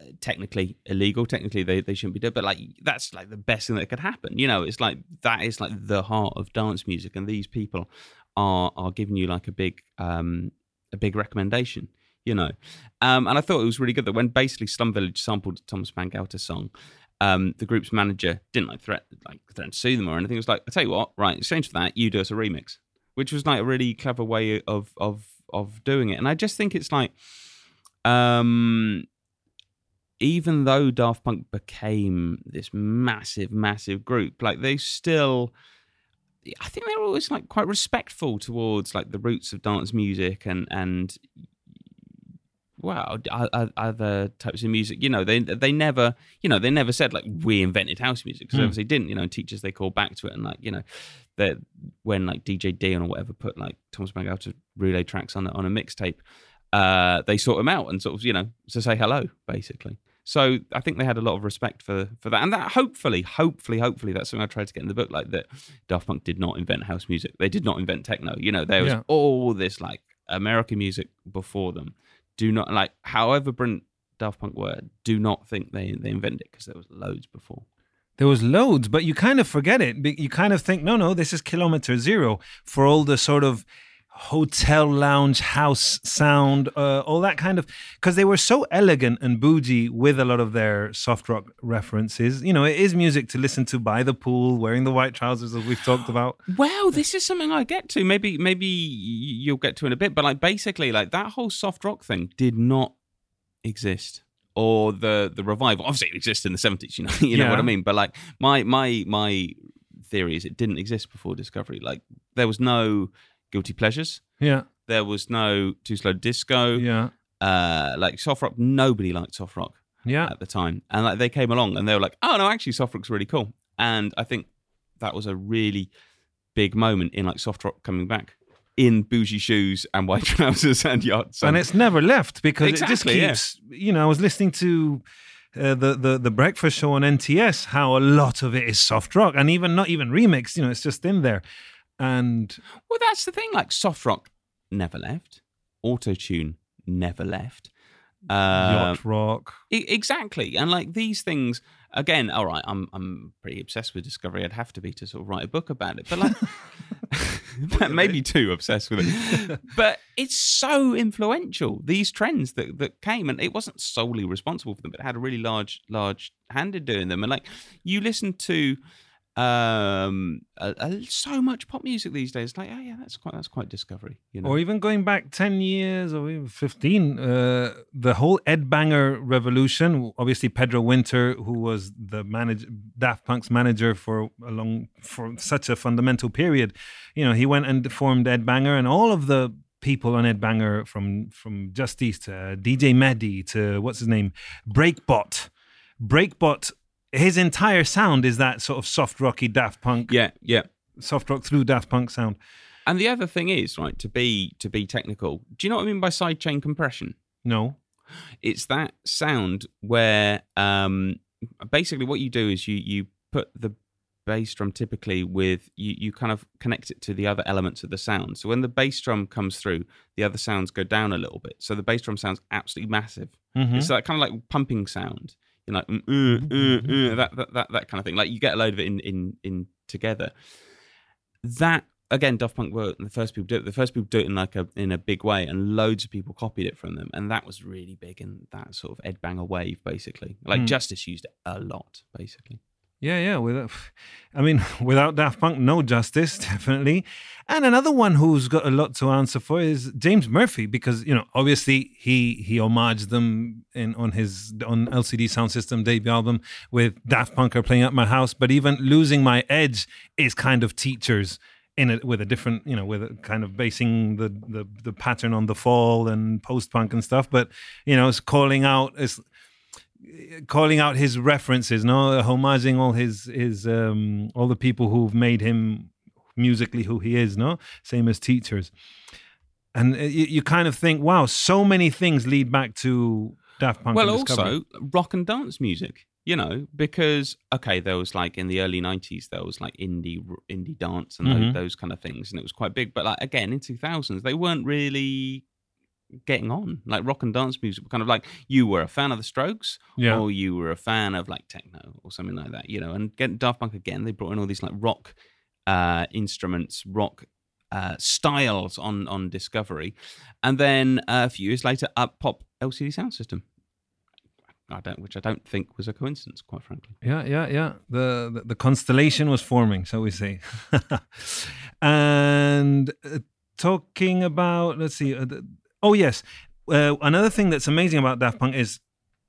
uh, technically illegal. Technically, they, they shouldn't be doing, but like that's like the best thing that could happen. You know, it's like that is like the heart of dance music, and these people are are giving you like a big um a big recommendation. You know, um, and I thought it was really good that when basically Slum Village sampled Thomas Bangalter's song. Um, the group's manager didn't like threat like threaten to sue them or anything. It was like, I tell you what, right, in exchange for that, you do us a remix, which was like a really clever way of of of doing it. And I just think it's like, um, even though Daft Punk became this massive, massive group, like they still, I think they were always like quite respectful towards like the roots of dance music and and wow, other types of music. You know, they they never, you know, they never said like we invented house music because Hmm. obviously didn't. You know, teachers they call back to it and like you know, that when like DJ Dion or whatever put like Thomas Bangalter relay tracks on a, on a mixtape, uh, they sort them out and sort of you know to say hello basically. So I think they had a lot of respect for for that, and that hopefully, hopefully, hopefully, that's something I tried to get in the book. Like that, Daft Punk did not invent house music. They did not invent techno. You know, there was Yeah. all this like American music before them. Do not like, however brilliant Daft Punk were, do not think they they invented it because there was loads before. There was loads, but you kind of forget it. You kind of think, no, no, this is kilometer zero for all the sort of hotel lounge house sound, uh, all that kind of, because they were so elegant and bougie with a lot of their soft rock references. You know, it is music to listen to by the pool, wearing the white trousers as we've talked about. Well, this is something I get to. Maybe maybe you'll get to in a bit, but like basically, like that whole soft rock thing did not exist. Or the the revival. Obviously, it existed in the seventies. You know, you know what I mean. But like my my my theory is it didn't exist before Discovery. Like there was no guilty pleasures. Yeah, There was no too slow disco. yeah, Uh, like soft rock. Nobody liked soft rock yeah. at the time, and like they came along and they were like, "Oh no, actually, soft rock's really cool." And I think that was a really big moment in like soft rock coming back in bougie shoes and white trousers and yachts. and it's never left because it Exactly, yeah. just keeps. You know, I was listening to uh, the the the breakfast show on NTS. How a lot of it is soft rock, and even not even remixed. You know, it's just in there. And well, that's the thing. Like soft rock never left, auto tune never left. Uh, yacht rock. E- exactly and like these things again all right i'm i'm pretty obsessed with discovery i'd have to be to sort of write a book about it but like maybe too obsessed with it but it's so influential these trends that that came and it wasn't solely responsible for them but it had a really large large hand in doing them and like you listen to um so much pop music these days like oh yeah that's quite that's quite discovery you know Or even going back 10 years or even 15, uh, the whole Ed Banger revolution. Obviously, Pedro Winter, who was the manager, Daft Punk's manager for a long, for such a fundamental period, you know, he went and formed Ed Banger, and all of the people on Ed Banger, from from Justice to DJ Mehdi to what's his name, Breakbot, Breakbot. His entire sound is that sort of soft rocky Daft Punk, yeah yeah soft rock through Daft Punk sound. And the other thing is, right, to be to be technical, do you know what I mean by sidechain compression? No, It's that sound where um basically what you do is you you put the bass drum typically with you you kind of connect it to the other elements of the sound. So when the bass drum comes through, the other sounds go down a little bit. So the bass drum sounds absolutely massive. Mhm. It's like kind of like pumping sound. You know, like mm, uh, uh, uh, that, that that that kind of thing. Like you get a load of it in in in together. That again, Daft Punk were the first people do it. The first people do it in like a in a big way, and loads of people copied it from them, and that was really big in that sort of Ed Banger wave, basically. Like Mm. Justice used it a lot, basically. Yeah, yeah. Without, I mean, without Daft Punk, no justice, definitely. And another one who's got a lot to answer for is James Murphy, because you know, obviously he he homaged them in on his on LCD Sound System debut album with Daft Punk are playing at my house. But even losing my edge is kind of teachers in it with a different, you know, with a kind of basing the the the pattern on the fall and post punk and stuff. But you know, it's calling out it's calling out his references, no, homaging all his his um all the people who've made him musically who he is, no, same as teachers, and uh, you, you kind of think, wow, so many things lead back to Daft Punk. well, also rock and dance music. You know, because okay, there was like in the early '90s, there was like indie indie dance and Mhm. those, those kind of things, and it was quite big. But like again, in 2000s, they weren't really getting on. Like rock and dance music, kind of like you were a fan of the Strokes, yeah, or you were a fan of like techno or something like that. You know, and get Daft Punk again, they brought in all these like rock uh, instruments, rock uh, styles on on Discovery, and then uh, a few years later, up pop LCD Sound System. I don't, which I don't think was a coincidence, quite frankly. yeah, yeah, yeah. The, the the constellation was forming, so we say. and uh, talking about, let's see. Uh, the, oh yes, uh, another thing that's amazing about Daft Punk is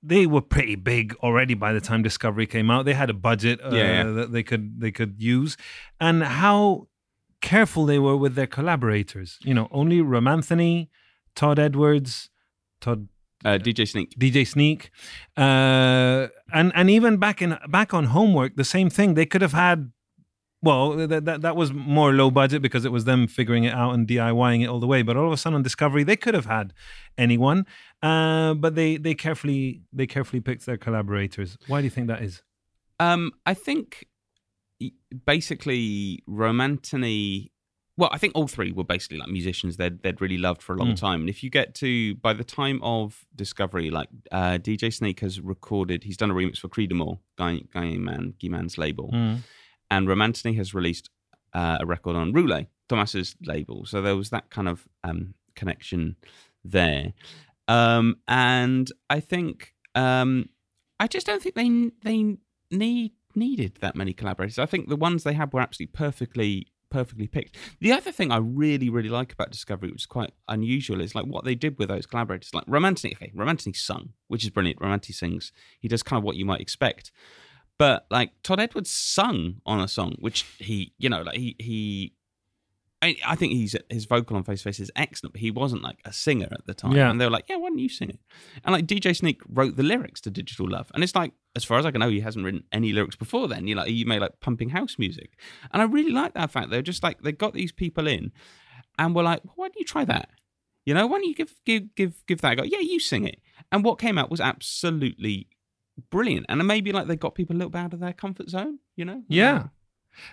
they were pretty big already by the time Discovery came out. They had a budget uh, Yeah, yeah. that they could they could use, and how careful they were with their collaborators. You know, only Romanthony, Todd Edwards, Todd Uh, DJ Sneak. DJ Sneak, uh, and and even back in back on Homework, the same thing. They could have had. Well, that, that that was more low budget because it was them figuring it out and DIYing it all the way. But all of a sudden on Discovery, they could have had anyone, uh, but they they carefully they carefully picked their collaborators. Why do you think that is? Um, I think basically Romanthony. Well, I think all three were basically like musicians they'd they'd really loved for a long Mm. time. And if you get to by the time of Discovery, like uh, DJ Sneak has recorded, he's done a remix for Crydamoure, Guy Guy Man, Guy Man's label, and Romanthony has released uh, a record on Roulé, Thomas's label. So there was that kind of um, connection there. Um, and I think um, I just don't think they they need needed that many collaborators. I think the ones they had were absolutely perfectly perfectly picked. The other thing I really really like about Discovery, which is quite unusual, is like what they did with those collaborators. Like Romanthony, okay, Romanthony sung, which is brilliant. Romanthony sings. He does kind of what you might expect. But like Todd Edwards sung on a song, which he, you know, like he he. I, I think he's his vocal on Face to Face is excellent, but he wasn't like a singer at the time. Yeah. And they were like, "Yeah, why don't you sing it?" And like DJ Sneak wrote the lyrics to Digital Love, and it's like, as far as I can know, he hasn't written any lyrics before then. You like you made like pumping house music, and I really like that fact. They're just like they got these people in, and were like, well, "Why don't you try that?" You know, why don't you give give give give that a go? Yeah, you sing it. And what came out was absolutely brilliant. And maybe like they got people a little bit out of their comfort zone. You know? Yeah.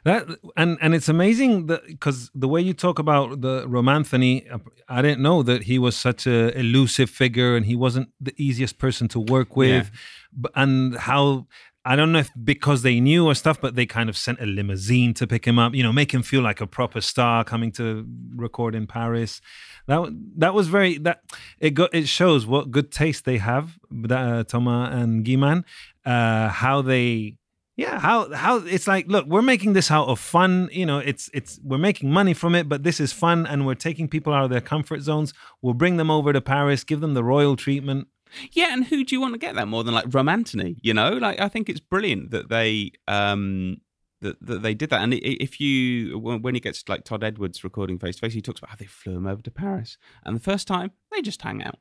That and and it's amazing that because the way you talk about the Romanthony, I didn't know that he was such a elusive figure and he wasn't the easiest person to work with, but and how I don't know if because they knew or stuff, but they kind of sent a limousine to pick him up, you know, make him feel like a proper star coming to record in Paris. That that was very that it got it shows what good taste they have, uh, Thomas and Guy-Man, uh, how they yeah how how it's like look we're making this out of fun you know it's it's we're making money from it but this is fun and we're taking people out of their comfort zones we'll bring them over to paris give them the royal treatment Yeah, and who do you want to get that more than like Romanthony? You know, like I think it's brilliant that they um that, that they did that. And if you when he gets like Todd Edwards recording face to face, he talks about how they flew him over to Paris, and the first time they just hang out.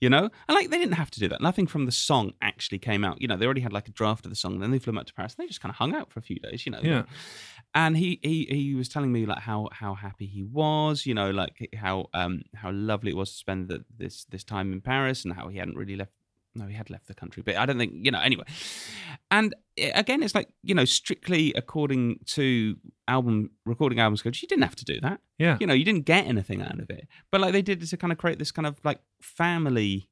You know, and like they didn't have to do that. Nothing from the song actually came out. You know, they already had like a draft of the song. Then they flew out to Paris. And they just kind of hung out for a few days. You know, Yeah. and he, he he was telling me like how how happy he was you know like how um how lovely it was to spend the, this this time in paris and how he hadn't really left no he had left the country but i don't think you know anyway. And again it's like you know strictly according to album recording albums coach you didn't have to do that. Yeah. You know you didn't get anything out of it. But like they did to kind of create this kind of like family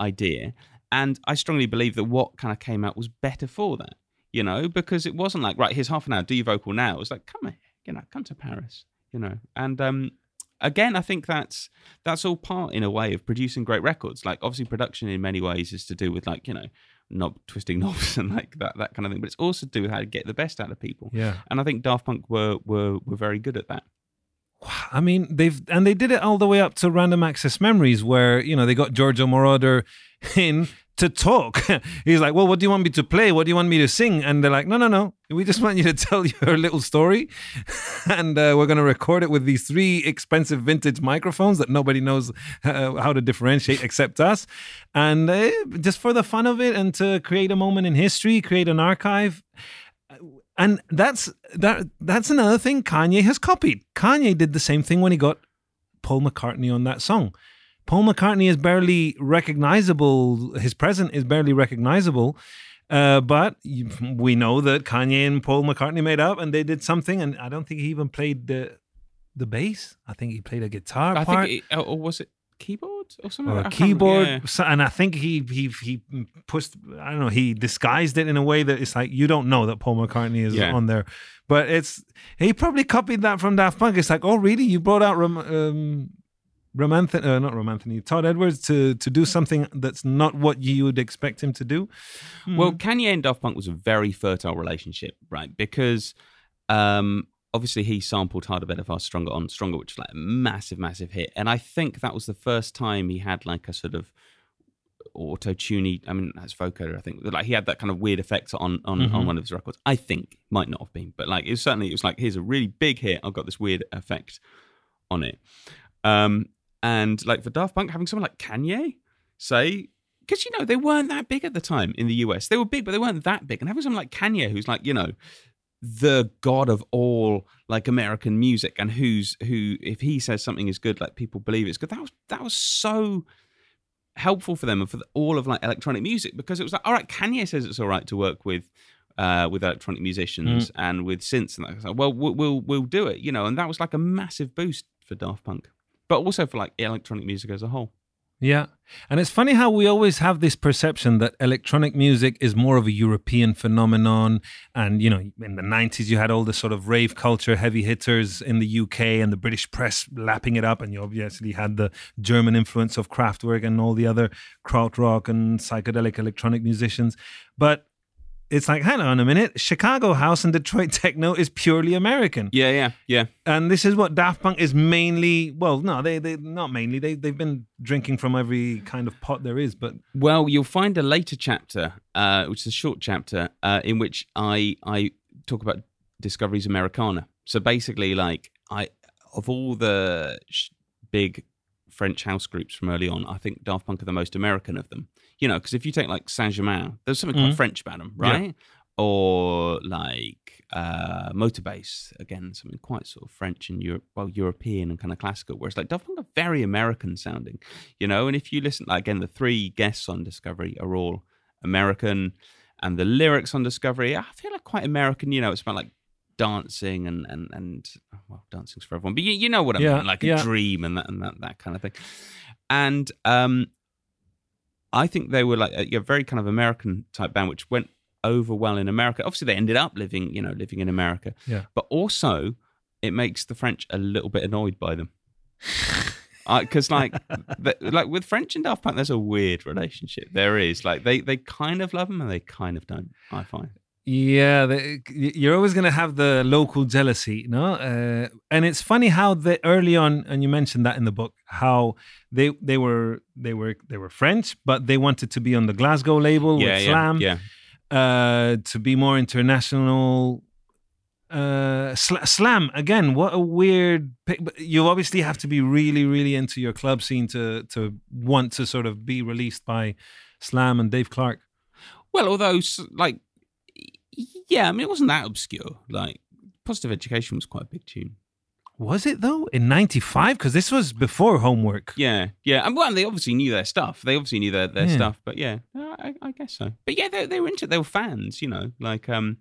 idea. And i strongly believe that what kind of came out was better for that you know because it wasn't like right here's half an hour do your vocal now. It was like come here you know come to paris you know. And um, again, I think that's that's all part in a way of producing great records. Like obviously, production in many ways is to do with like you know knob twisting knobs and like that that kind of thing, but it's also to do with how to get the best out of people. Yeah. And I think Daft Punk were were were very good at that. I mean, they've and they did it all the way up to Random Access Memories, where you know they got Giorgio Moroder in to talk. He's like, "Well, what do you want me to play? What do you want me to sing?" And they're like, "No, no, no. We just want you to tell your little story, and uh, we're going to record it with these three expensive vintage microphones that nobody knows uh, how to differentiate except us, and uh, just for the fun of it and to create a moment in history, create an archive." And that's that. That's another thing Kanye has copied. Kanye did the same thing when he got Paul McCartney on that song. Paul McCartney is barely recognizable. His present is barely recognizable. Uh, but you- we know that Kanye and Paul McCartney made up and they did something. And I don't think he even played the the bass. I think he played a guitar I part think, it, or was it keyboard or something? or a keyboard. Yeah. So, and I think he he he pushed. I don't know. He disguised it in a way that it's like you don't know that Paul McCartney is Yeah. on there. But it's he probably copied that from Daft Punk. It's like, oh, really? You brought out um, Romanth- uh, not Romanthony, Todd Edwards to to do something that's not what you would expect him to do. Well, Hmm. Kanye and Daft Punk was a very fertile relationship, right? Because um, obviously he sampled Harder, Better, Faster, Stronger on Stronger, which was like a massive, massive hit. And I think that was the first time he had like a sort of auto tuney. I mean, that's vocoder. I think like he had that kind of weird effect on on, on Mhm. one of his records. I think might not have been, but like it was certainly it was like here's a really big hit. I've got this weird effect on it. Um, and like for Daft Punk, having someone like Kanye say because you know they weren't that big at the time in the US. They were big, but they weren't that big. And having someone like Kanye, who's like you know the god of all like American music, and who's who, if he says something is good, like people believe it's good. That was that was so helpful for them and for the, all of like electronic music because it was like, all right, Kanye says it's all right to work with. Uh, with electronic musicians and with synths and that, like, well, we'll we'll we'll do it, you know, and that was like a massive boost for Daft Punk, but also for like electronic music as a whole. Yeah. And it's funny how we always have this perception that electronic music is more of a European phenomenon. And, you know, in the 90s, you had all the sort of rave culture, heavy hitters in the UK and the British press lapping it up. And you obviously had the German influence of Kraftwerk and all the other krautrock and psychedelic electronic musicians. But it's like, hang on a minute, Chicago house and Detroit techno is purely American Yeah, yeah, yeah. and this is what Daft Punk is mainly. Well, no, they they not mainly. They they've been drinking from every kind of pot there is, but Well, you'll find a later chapter, uh, which is a short chapter, uh, in which I I talk about Discoveries Americana. So basically, like I of all the sh- big French house groups from early on, I think Daft Punk are the most American of them. You know, because if you take like Saint Germain, there's something quite Mhm. French about them, Yeah. right? Or like uh, Motorbass, again, something quite sort of French and Europe, well, European and kind of classical. Whereas like Daft Punk are very American sounding, you know. And if you listen, like again, the three guests on Discovery are all American, and the lyrics on Discovery, I feel like quite American. You know, it's about like dancing and and and well, dancing's for everyone, but you, you know what I Yeah, mean, like yeah. a dream and that and that that kind of thing. And um, I think they were like uh, a, a very kind of American type band, which went over well in America. Obviously, they ended up living, you know, living in America. Yeah. But also, it makes the French a little bit annoyed by them. Because like, the, like with French and Daft Punk, there's a weird relationship. There is like they they kind of love them and they kind of don't. I find. Yeah, they, you're always gonna have the local jealousy, no? Uh, and it's funny how they early on, and you mentioned that in the book, how they they were they were they were French, but they wanted to be on the Glasgow label Yeah, with Slam. yeah. uh, to be more international. Uh, sl- slam again. What a weird. You obviously have to be really, really into your club scene to to want to sort of be released by Slam and Dave Clarke. Well, although like, yeah, I mean, it wasn't that obscure. Like, Positive Education was quite a big tune. Was it though in '95? Because this was before Homework. Yeah, yeah, and well, they obviously knew their stuff. They obviously knew their, their Yeah. stuff. But yeah, I, I guess so. But yeah, they, they were into. They were fans, you know. Like um,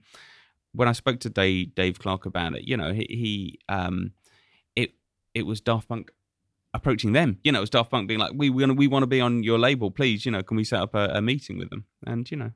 when I spoke to Dave Dave Clarke about it, you know, he, he um, it it was Daft Punk approaching them. You know, it was Daft Punk being like, "We we we want to be on your label, please. You know, can we set up a, a meeting with them?" And you know,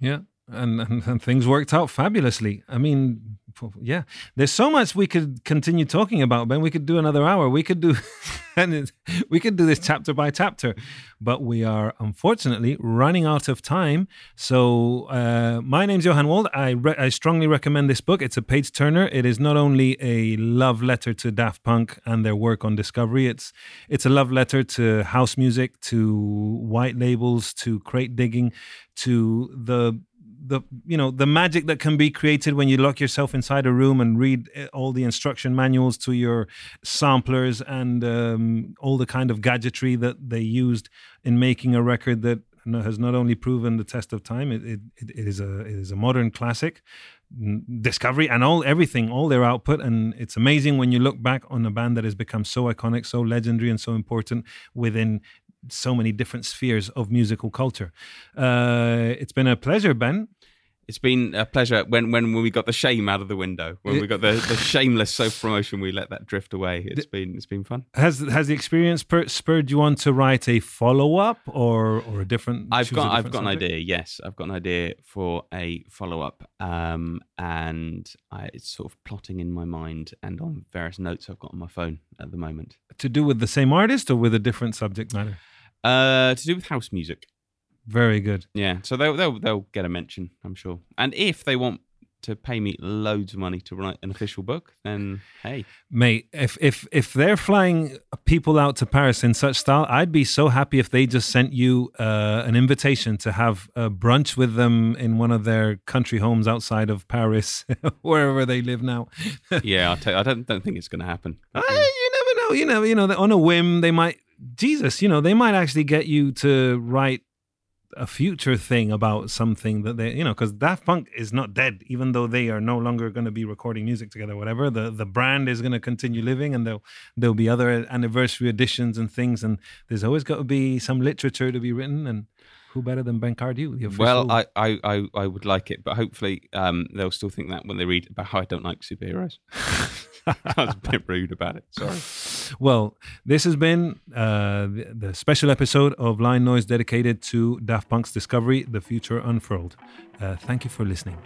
Yeah. And, and, and things worked out fabulously. I mean, yeah, there's so much we could continue talking about, Ben. We could do another hour. We could do, and we could do this chapter by chapter, but we are unfortunately running out of time. So, uh, my name's Johan Wald. I re- I strongly recommend this book. It's a page turner. It is not only a love letter to Daft Punk and their work on Discovery. It's it's a love letter to house music, to white labels, to crate digging, to the the you know the magic that can be created when you lock yourself inside a room and read eh, all the instruction manuals to your samplers and um, all the kind of gadgetry that they used in making a record that has not only proven the test of time it, it, it is a it is a modern classic discovery and all everything all their output. And it's amazing when you look back on a band that has become so iconic so legendary and so important within so many different spheres of musical culture. Uh, it's been a pleasure, Ben. It's been a pleasure when, when we got the shame out of the window, when we got the, the shameless self promotion, we let that drift away. It's been it's been fun. Has has the experience spurred you on to write a follow up or or a different? I've got different I've got subject? an idea. Yes, I've got an idea for a follow up, um, and I, it's sort of plotting in my mind and on various notes I've got on my phone at the moment. To do with the same artist or with a different subject matter? Uh, to do with house music. Very good. Yeah, so they'll they'll they'll get a mention, I'm sure. And if they want to pay me loads of money to write an official book, then hey, mate, if if if they're flying people out to Paris in such style, I'd be so happy if they just sent you uh, an invitation to have a brunch with them in one of their country homes outside of Paris, wherever they live now. yeah, I'll tell you, I don't don't think it's going to happen. Uh, you never know. You know, you know, on a whim, they might Jesus, you know, they might actually get you to write a future thing about something that they, you know, because Daft Punk is not dead, even though they are no longer going to be recording music together, whatever. The the brand is going to continue living, and there'll there'll be other anniversary editions and things, and there's always got to be some literature to be written, and who better than Ben Cardew? Well, I, I, I, I, would like it, but hopefully um, they'll still think that when they read about how I don't like superheroes. I was a bit rude about it. Sorry. Well, this has been uh, the, special episode of Line Noise dedicated to Daft Punk's Discovery, The Future Unfurled. Uh, thank you for listening.